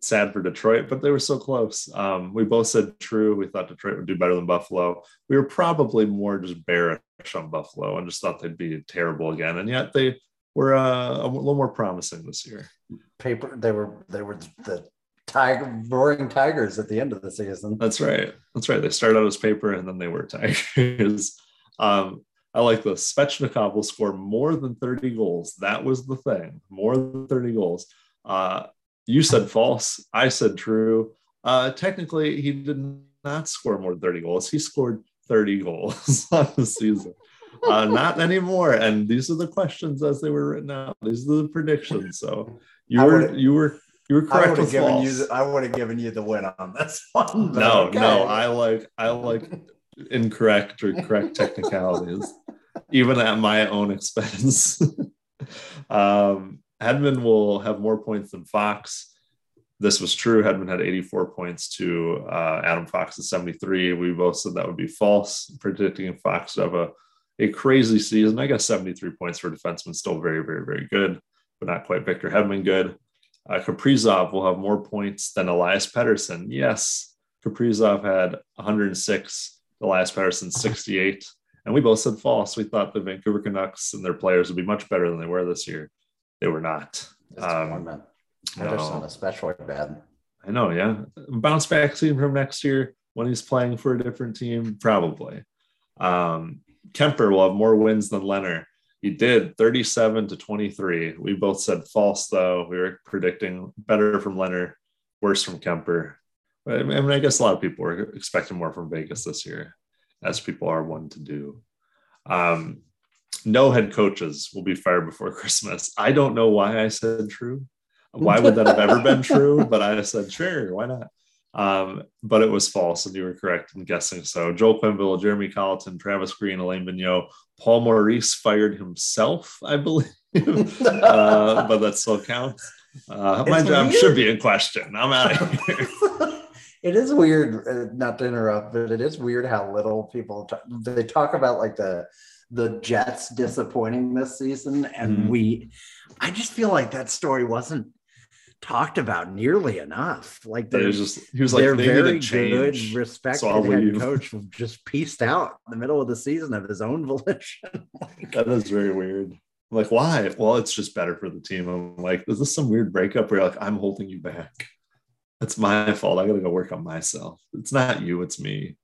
Sad for Detroit, but they were so close. Um, we both said true. We thought Detroit would do better than Buffalo. We were probably more just bearish on Buffalo and just thought they'd be terrible again. And yet they were uh, a little more promising this year. paper. They were they were the tiger roaring tigers at the end of the season. That's right. That's right. They started out as paper and then they were tigers. um, I like the Svechnikov will score more than 30 goals. That was the thing. More than 30 goals. Uh, you said false. I said true. Uh, technically, he did not score more than 30 goals. He scored 30 goals on the season. Uh, not anymore. And these are the questions as they were written out. These are the predictions. So you were you were you were correct. I would have given false. you. The, I would have given you the win on this one. No, okay. no. I like I like incorrect or correct technicalities, even at my own expense. um, Hedman will have more points than Fox. This was true. Hedman had 84 points to uh, Adam Fox's 73. We both said that would be false, predicting Fox to have a, a crazy season. I guess 73 points for defenseman, still very, very, very good, but not quite Victor Hedman good. Uh, Kaprizov will have more points than Elias Pettersson. Yes, Kaprizov had 106, Elias Pettersson 68. And we both said false. We thought the Vancouver Canucks and their players would be much better than they were this year. They were not. Um, especially bad. I know, yeah. Bounce back season from next year when he's playing for a different team, probably. Um, Kuemper will have more wins than Lehner. He did 37 to 23. We both said false, though. We were predicting better from Lehner, worse from Kuemper. I mean, I guess a lot of people were expecting more from Vegas this year, as people are one to do. Um, no head coaches will be fired before Christmas. I don't know why I said true. Why would that have ever been true? But I said, sure, why not? Um, but it was false, and you were correct in guessing so. Joel Quenneville, Jeremy Colliton, Travis Green, Alain Vigneault, Paul Maurice fired himself, I believe, uh, but that still counts. Uh, my job should be in question. I'm out of here. it is weird, uh, not to interrupt, but it is weird how little people talk, they talk about like the the Jets disappointing this season, and mm-hmm. we. I just feel like that story wasn't talked about nearly enough. Like they're just he was like they're very good, respected so head coach just pieced out in the middle of the season of his own volition. like, that is very weird. I'm like, why? Well, it's just better for the team. I'm like, is this some weird breakup where like, I'm holding you back? It's my fault. I gotta go work on myself. It's not you, it's me.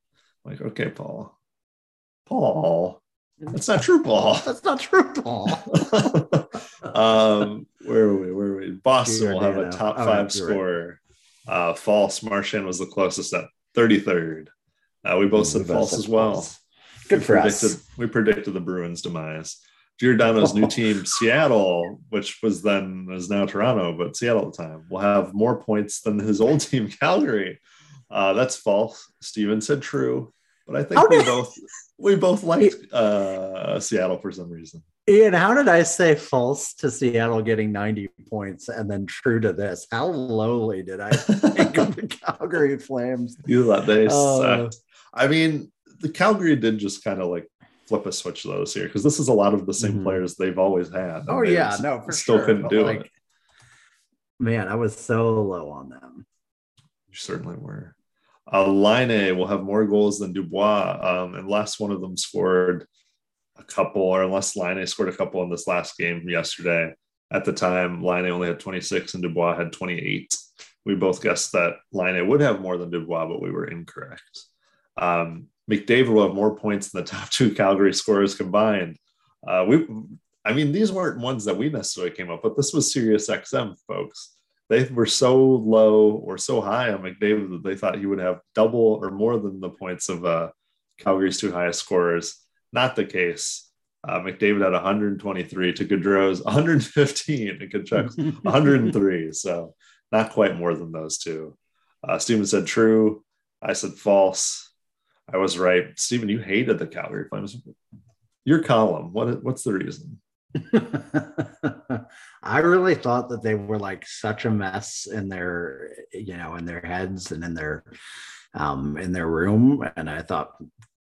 I'm like, okay, Paul. Paul. That's not true, Paul. That's not true, Paul. um, where are we? Where are we? Boston will have a top oh, five scorer. Right. Uh, false. Marchand was the closest at 33rd. Uh, we both said false as well. False. Good we for us. We predicted the Bruins' demise. Giordano's new team, Seattle, which was then is now Toronto, but Seattle at the time, will have more points than his old team, Calgary. Uh, that's false. Steven said true, but I think we both we both liked uh, Seattle for some reason. Ian, how did I say false to Seattle getting 90 points and then true to this? How lowly did I think of the Calgary Flames? You thought they uh, I mean, the Calgary did just kind of like flip a switch those here because this is a lot of the same mm-hmm. players they've always had. Oh yeah, no, for still sure. couldn't do like, it. Man, I was so low on them. You certainly were. Uh, Laine will have more goals than Dubois, um, unless one of them scored a couple, or unless Laine scored a couple in this last game yesterday. At the time, Laine only had 26 and Dubois had 28. We both guessed that Laine would have more than Dubois, but we were incorrect. Um, McDavid will have more points than the top two Calgary scorers combined. Uh, we, I mean, these weren't ones that we necessarily came up with. This was Sirius XM, folks they were so low or so high on McDavid that they thought he would have double or more than the points of uh, Calgary's two highest scorers. Not the case. Uh, McDavid had 123 to Gaudreau's 115 and Tkachuk's 103. So not quite more than those two. Uh, Steven said true. I said false. I was right. Steven, you hated the Calgary Flames. Your column. What? What's the reason? I really thought that they were like such a mess in their, you know, in their heads and in their, um, in their room. And I thought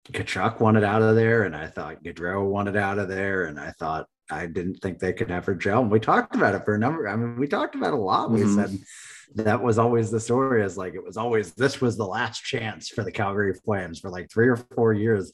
Tkachuk wanted out of there, and I thought Gaudreau wanted out of there, and I thought I didn't think they could ever gel. And we talked about it for a number. I mean, we talked about a lot. Mm-hmm. We said that was always the story. Is like it was always this was the last chance for the Calgary Flames for like three or four years,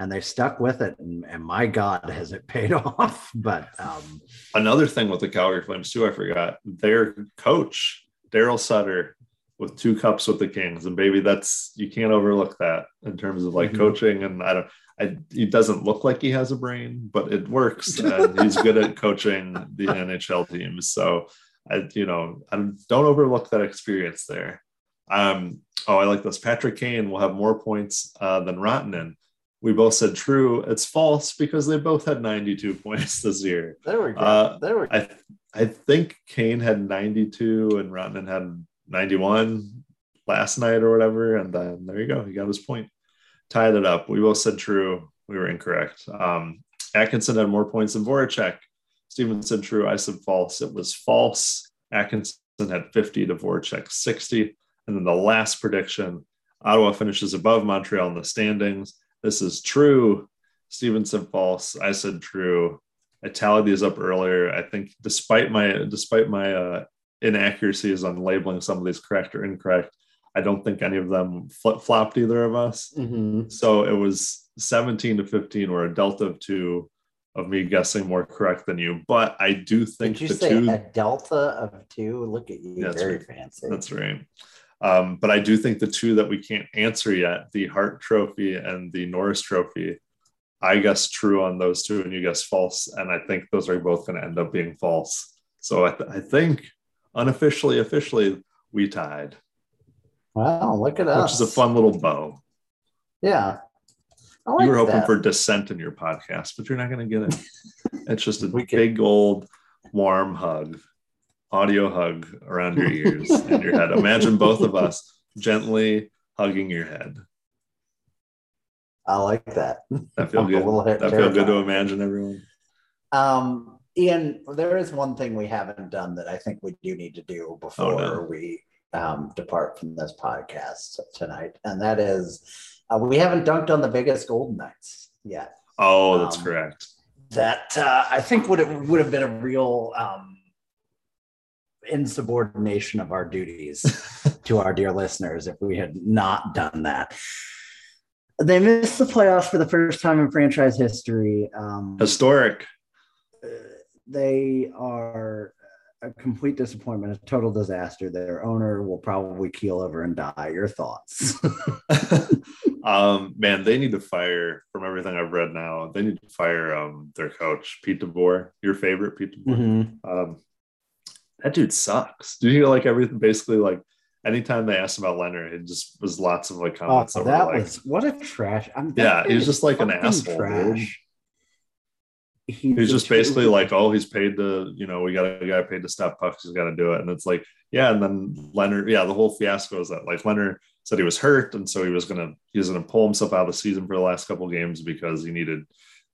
and they stuck with it. And, and my God, has it paid off? But um, another thing with the Calgary Flames too, I forgot their coach Darryl Sutter with two cups with the Kings, and baby, that's you can't overlook that in terms of like mm-hmm. coaching. And I don't, I, he doesn't look like he has a brain, but it works, and he's good at coaching the NHL teams. So, I, you know, I don't overlook that experience there. Um, oh, I like this. Patrick Kane will have more points uh, than Rantanen. We both said true. It's false because they both had 92 points this year. There we go. Uh, there we go. I, I think Kane had 92 and Rantanen had 91 last night or whatever. And then there you go. He got his point. Tied it up. We both said true. We were incorrect. Um, Atkinson had more points than Voracek. Steven said true. I said false. It was false. Atkinson had 50 to Voracek 60. And then the last prediction Ottawa finishes above Montreal in the standings. This is true. Steven said false. I said true. I tallied these up earlier. I think despite my despite my uh, inaccuracies on labeling some of these correct or incorrect. I don't think any of them flip flopped either of us. Mm-hmm. So it was 17 to 15 or a delta of two of me guessing more correct than you. But I do think Did you the say two, a delta of two. Look at you, very right. fancy. That's right. Um, but I do think the two that we can't answer yet, the Hart Trophy and the Norris Trophy, I guess true on those two, and you guess false. And I think those are both going to end up being false. So I, th- I think unofficially, officially, we tied. Wow, look at us. Which is a fun little bow. Yeah. Like you were hoping that. for dissent in your podcast, but you're not going to get it. it's just a big old warm hug, audio hug around your ears and your head. Imagine both of us gently hugging your head. I like that. That feel good. That feel good to imagine everyone. Um, Ian, there is one thing we haven't done that I think we do need to do before oh, no. we um, depart from this podcast tonight, and that is uh, we haven't dunked on the Vegas Golden Knights yet. Oh, that's um, correct. That uh, I think would have, would have been a real um, insubordination of our duties to our dear listeners if we had not done that. They missed the playoffs for the first time in franchise history. Um, Historic they are a complete disappointment, a total disaster. Their owner will probably keel over and die. Your thoughts? um, man, they need to fire. From everything I've read now, they need to fire um, their coach, Pete DeBoer. Your favorite, Pete DeBoer. Mm-hmm. Um, that dude sucks. Do you like everything? Basically, like anytime they asked about Lehner, it just was lots of like oh, comments. Oh, that was like, what a trash. I'm, yeah, he's just like an asshole. Trash. Dude he's, he's just basically like, oh, he's paid to, you know, we got a guy paid to stop pucks. He's got to do it. And it's like, yeah. And then Lehner, yeah, the whole fiasco is that like Lehner said he was hurt. And so he was going to, he was going to pull himself out of the season for the last couple games because he needed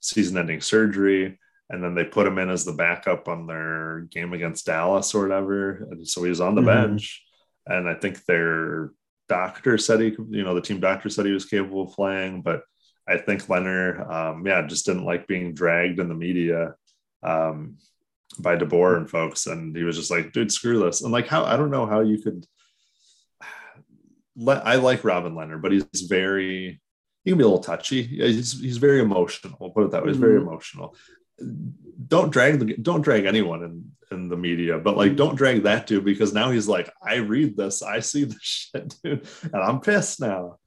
season ending surgery. And then they put him in as the backup on their game against Dallas or whatever. And so he was on the mm-hmm. bench. And I think their doctor said he, you know, the team doctor said he was capable of playing, but I think Lehner, um, yeah, just didn't like being dragged in the media um, by DeBoer and folks, and he was just like, "Dude, screw this." And like, how I don't know how you could. Let, I like Robin Lehner, but he's very. He can be a little touchy. He's he's very emotional. We'll put it that way. He's very mm-hmm. emotional. Don't drag the don't drag anyone in in the media, but like don't drag that dude because now he's like, I read this, I see the shit, dude, and I'm pissed now.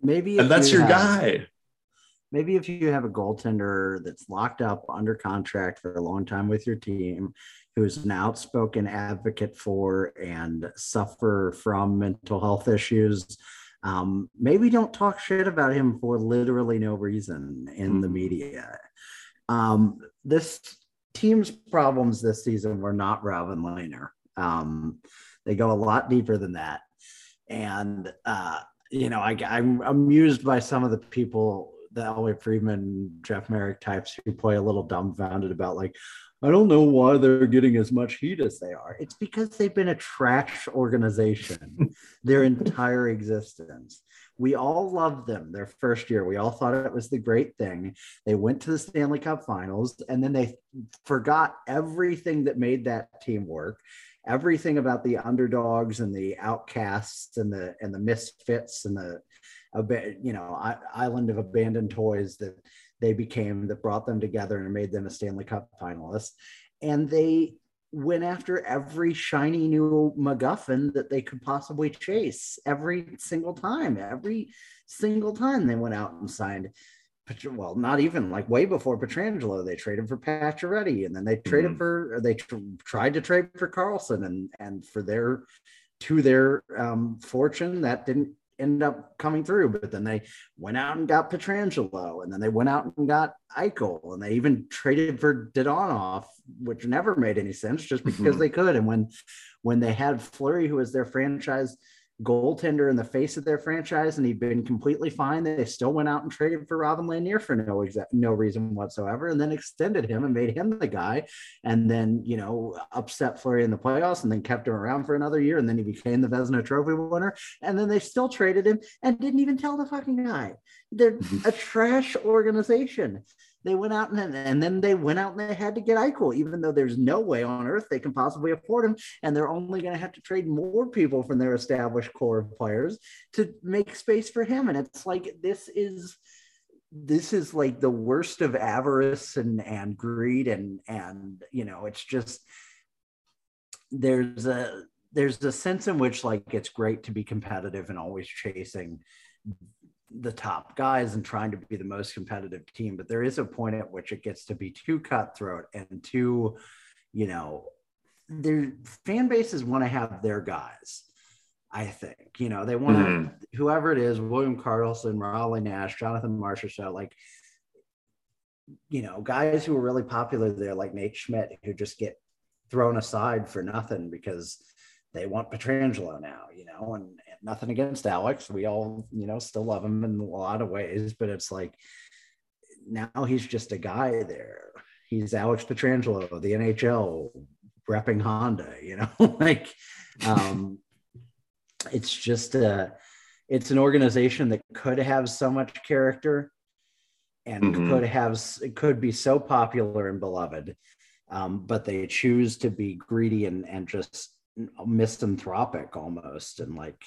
Maybe and that's your have, guy maybe if you have a goaltender that's locked up under contract for a long time with your team, who's an outspoken advocate for and suffer from mental health issues, um, maybe don't talk shit about him for literally no reason in mm-hmm. the media. Um, this team's problems this season were not Robin Lehner. Um, they go a lot deeper than that. And, uh, you know, I, I'm amused by some of the people the Elliotte Friedman, Jeff Marek types who play a little dumbfounded about like, I don't know why they're getting as much heat as they are. It's because they've been a trash organization their entire existence. We all loved them their first year. We all thought it was the great thing. They went to the Stanley Cup finals and then they forgot everything that made that team work everything about the underdogs and the outcasts and the and the misfits and the you know island of abandoned toys that they became that brought them together and made them a Stanley Cup finalist and they went after every shiny new MacGuffin that they could possibly chase every single time. Every single time they went out and signed well, not even like way before Pietrangelo, they traded for Pacioretty, and then they traded mm-hmm. for they tr- tried to trade for Karlsson, and and for their to their um, fortune that didn't end up coming through. But then they went out and got Pietrangelo, and then they went out and got Eichel, and they even traded for Dadonov, which never made any sense, just because mm-hmm. they could. And when when they had Fleury, who was their franchise goaltender in the face of their franchise and he'd been completely fine. They still went out and traded for Robin Lehner for no exact no reason whatsoever, and then extended him and made him the guy, and then you know upset Fleury in the playoffs, and then kept him around for another year, and then he became the Vezina Trophy winner, and then they still traded him and didn't even tell the fucking guy. They're a trash organization they went out and, and then they went out and they had to get Eichel, even though there's no way on earth they can possibly afford him. And they're only going to have to trade more people from their established core of players to make space for him. And it's like, this is, this is like the worst of avarice and, and greed. And, and, you know, it's just, there's a, there's a sense in which like it's great to be competitive and always chasing the top guys and trying to be the most competitive team but there is a point at which it gets to be too cutthroat and too you know their fan bases want to have their guys i think you know they want mm-hmm. whoever it is william karlsson raleigh nash jonathan marchessault like you know guys who are really popular there like nate schmidt who just get thrown aside for nothing because they want Pietrangelo now, you know, and, nothing against Alex. We all, you know, still love him in a lot of ways, but it's like now he's just a guy there. He's Alex Pietrangelo, the NHL repping Honda, you know, like um, it's just a, it's an organization that could have so much character and mm-hmm. could have, it could be so popular and beloved. Um, but they choose to be greedy and, and just misanthropic almost and like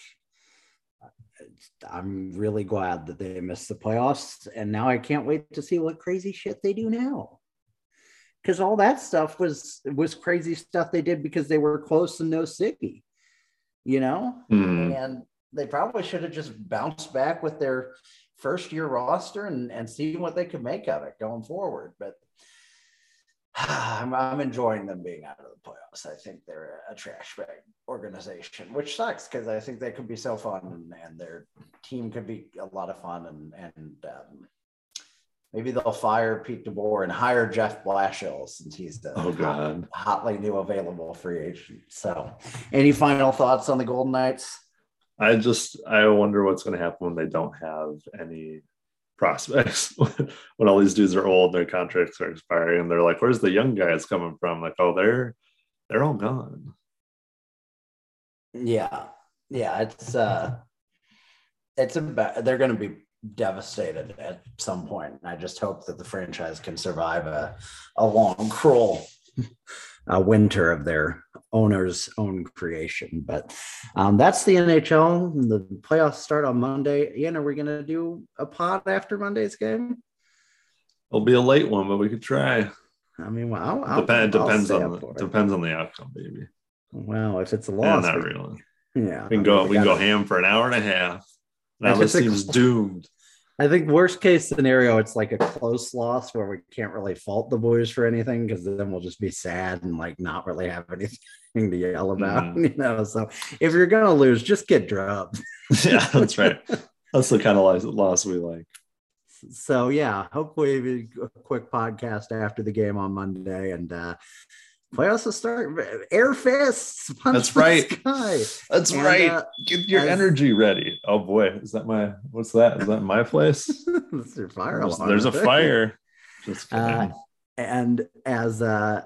i'm really glad that they missed the playoffs and now i can't wait to see what crazy shit they do now because all that stuff was was crazy stuff they did because they were close and no city you know mm. and they probably should have just bounced back with their first year roster and and see what they could make of it going forward but I'm, I'm enjoying them being out of the playoffs. I think they're a trash bag organization, which sucks because I think they could be so fun and, and, their team could be a lot of fun. And, and um, maybe they'll fire Pete DeBoer and hire Jeff Blashill since he's the oh, God. Hot, hotly new available free agent. So, any final thoughts on the Golden Knights? I just I wonder what's going to happen when they don't have any prospects when all these dudes are old, their contracts are expiring, and they're like, "Where's the young guys coming from?" Like, oh, they're they're all gone. Yeah, yeah, it's uh, it's a they're going to be devastated at some point. I just hope that the franchise can survive a a long, cruel uh, winter of their owner's own creation. But um, that's the NHL. The playoffs start on Monday. Ian, are we going to do a pod after Monday's game? It'll be a late one, but we could try. I mean, well, I'll, I'll, Dep- depends on the, depends on the outcome, baby. Well, if it's a loss, yeah, not we, really. Yeah, we can go. We, we can go ham for an hour and a half. Now this seems doomed. I think worst case scenario, it's like a close loss where we can't really fault the boys for anything because then we'll just be sad and like not really have anything to yell about, mm-hmm. you know. So if you're gonna lose, just get drubbed. yeah, that's right. That's the kind of loss we like. So yeah, hopefully a quick podcast after the game on Monday and uh playoffs will start air fists that's right. that's and, right. uh, get your as, energy ready. Oh boy. Is that my what's that? Is that my place? That's your fire there's, there's a fire. Uh, and as uh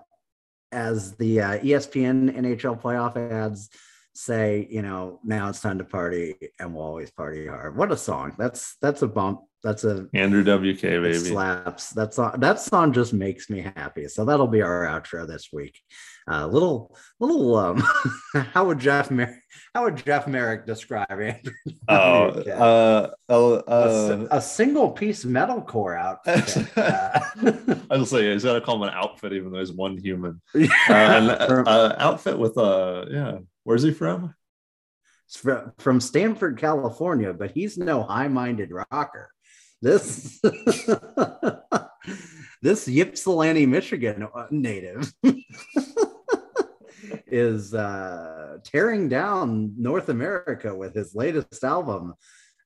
as the uh, espn nhl playoff ads say, you know, now it's time to party and we'll always party hard. What a song. That's that's a bump. That's a Andrew WK baby. slaps. That song that song just makes me happy. So that'll be our outro this week. Uh, little little um how would Jeff Mer- how would Jeff Marek describe Andrew? Oh, WK? uh, oh, a, uh, a single piece metalcore outfit. Uh, I was say he's got to call him an outfit, even though he's one human. Uh, an uh, outfit with uh, yeah. Where's he from? from- from Stanford, California, but he's no high-minded rocker. This this Ypsilanti, Michigan uh, native is uh, tearing down North America with his latest album,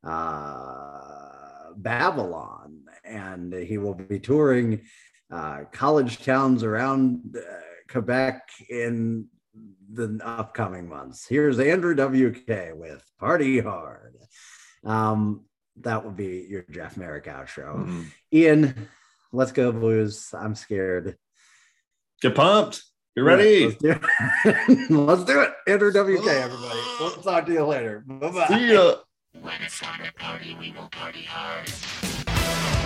uh, Babylon, and he will be touring uh, college towns around uh, Quebec in the upcoming months. Here's Andrew WK with Party Hard. Um, that would be your Jeff Marek outro. Mm. Ian, let's go Blues. I'm scared. Get pumped. You ready? Let's do it. let's do it. Andrew WK, everybody. We'll talk to you later. Bye bye. See ya. When it's time to party, we will party hard.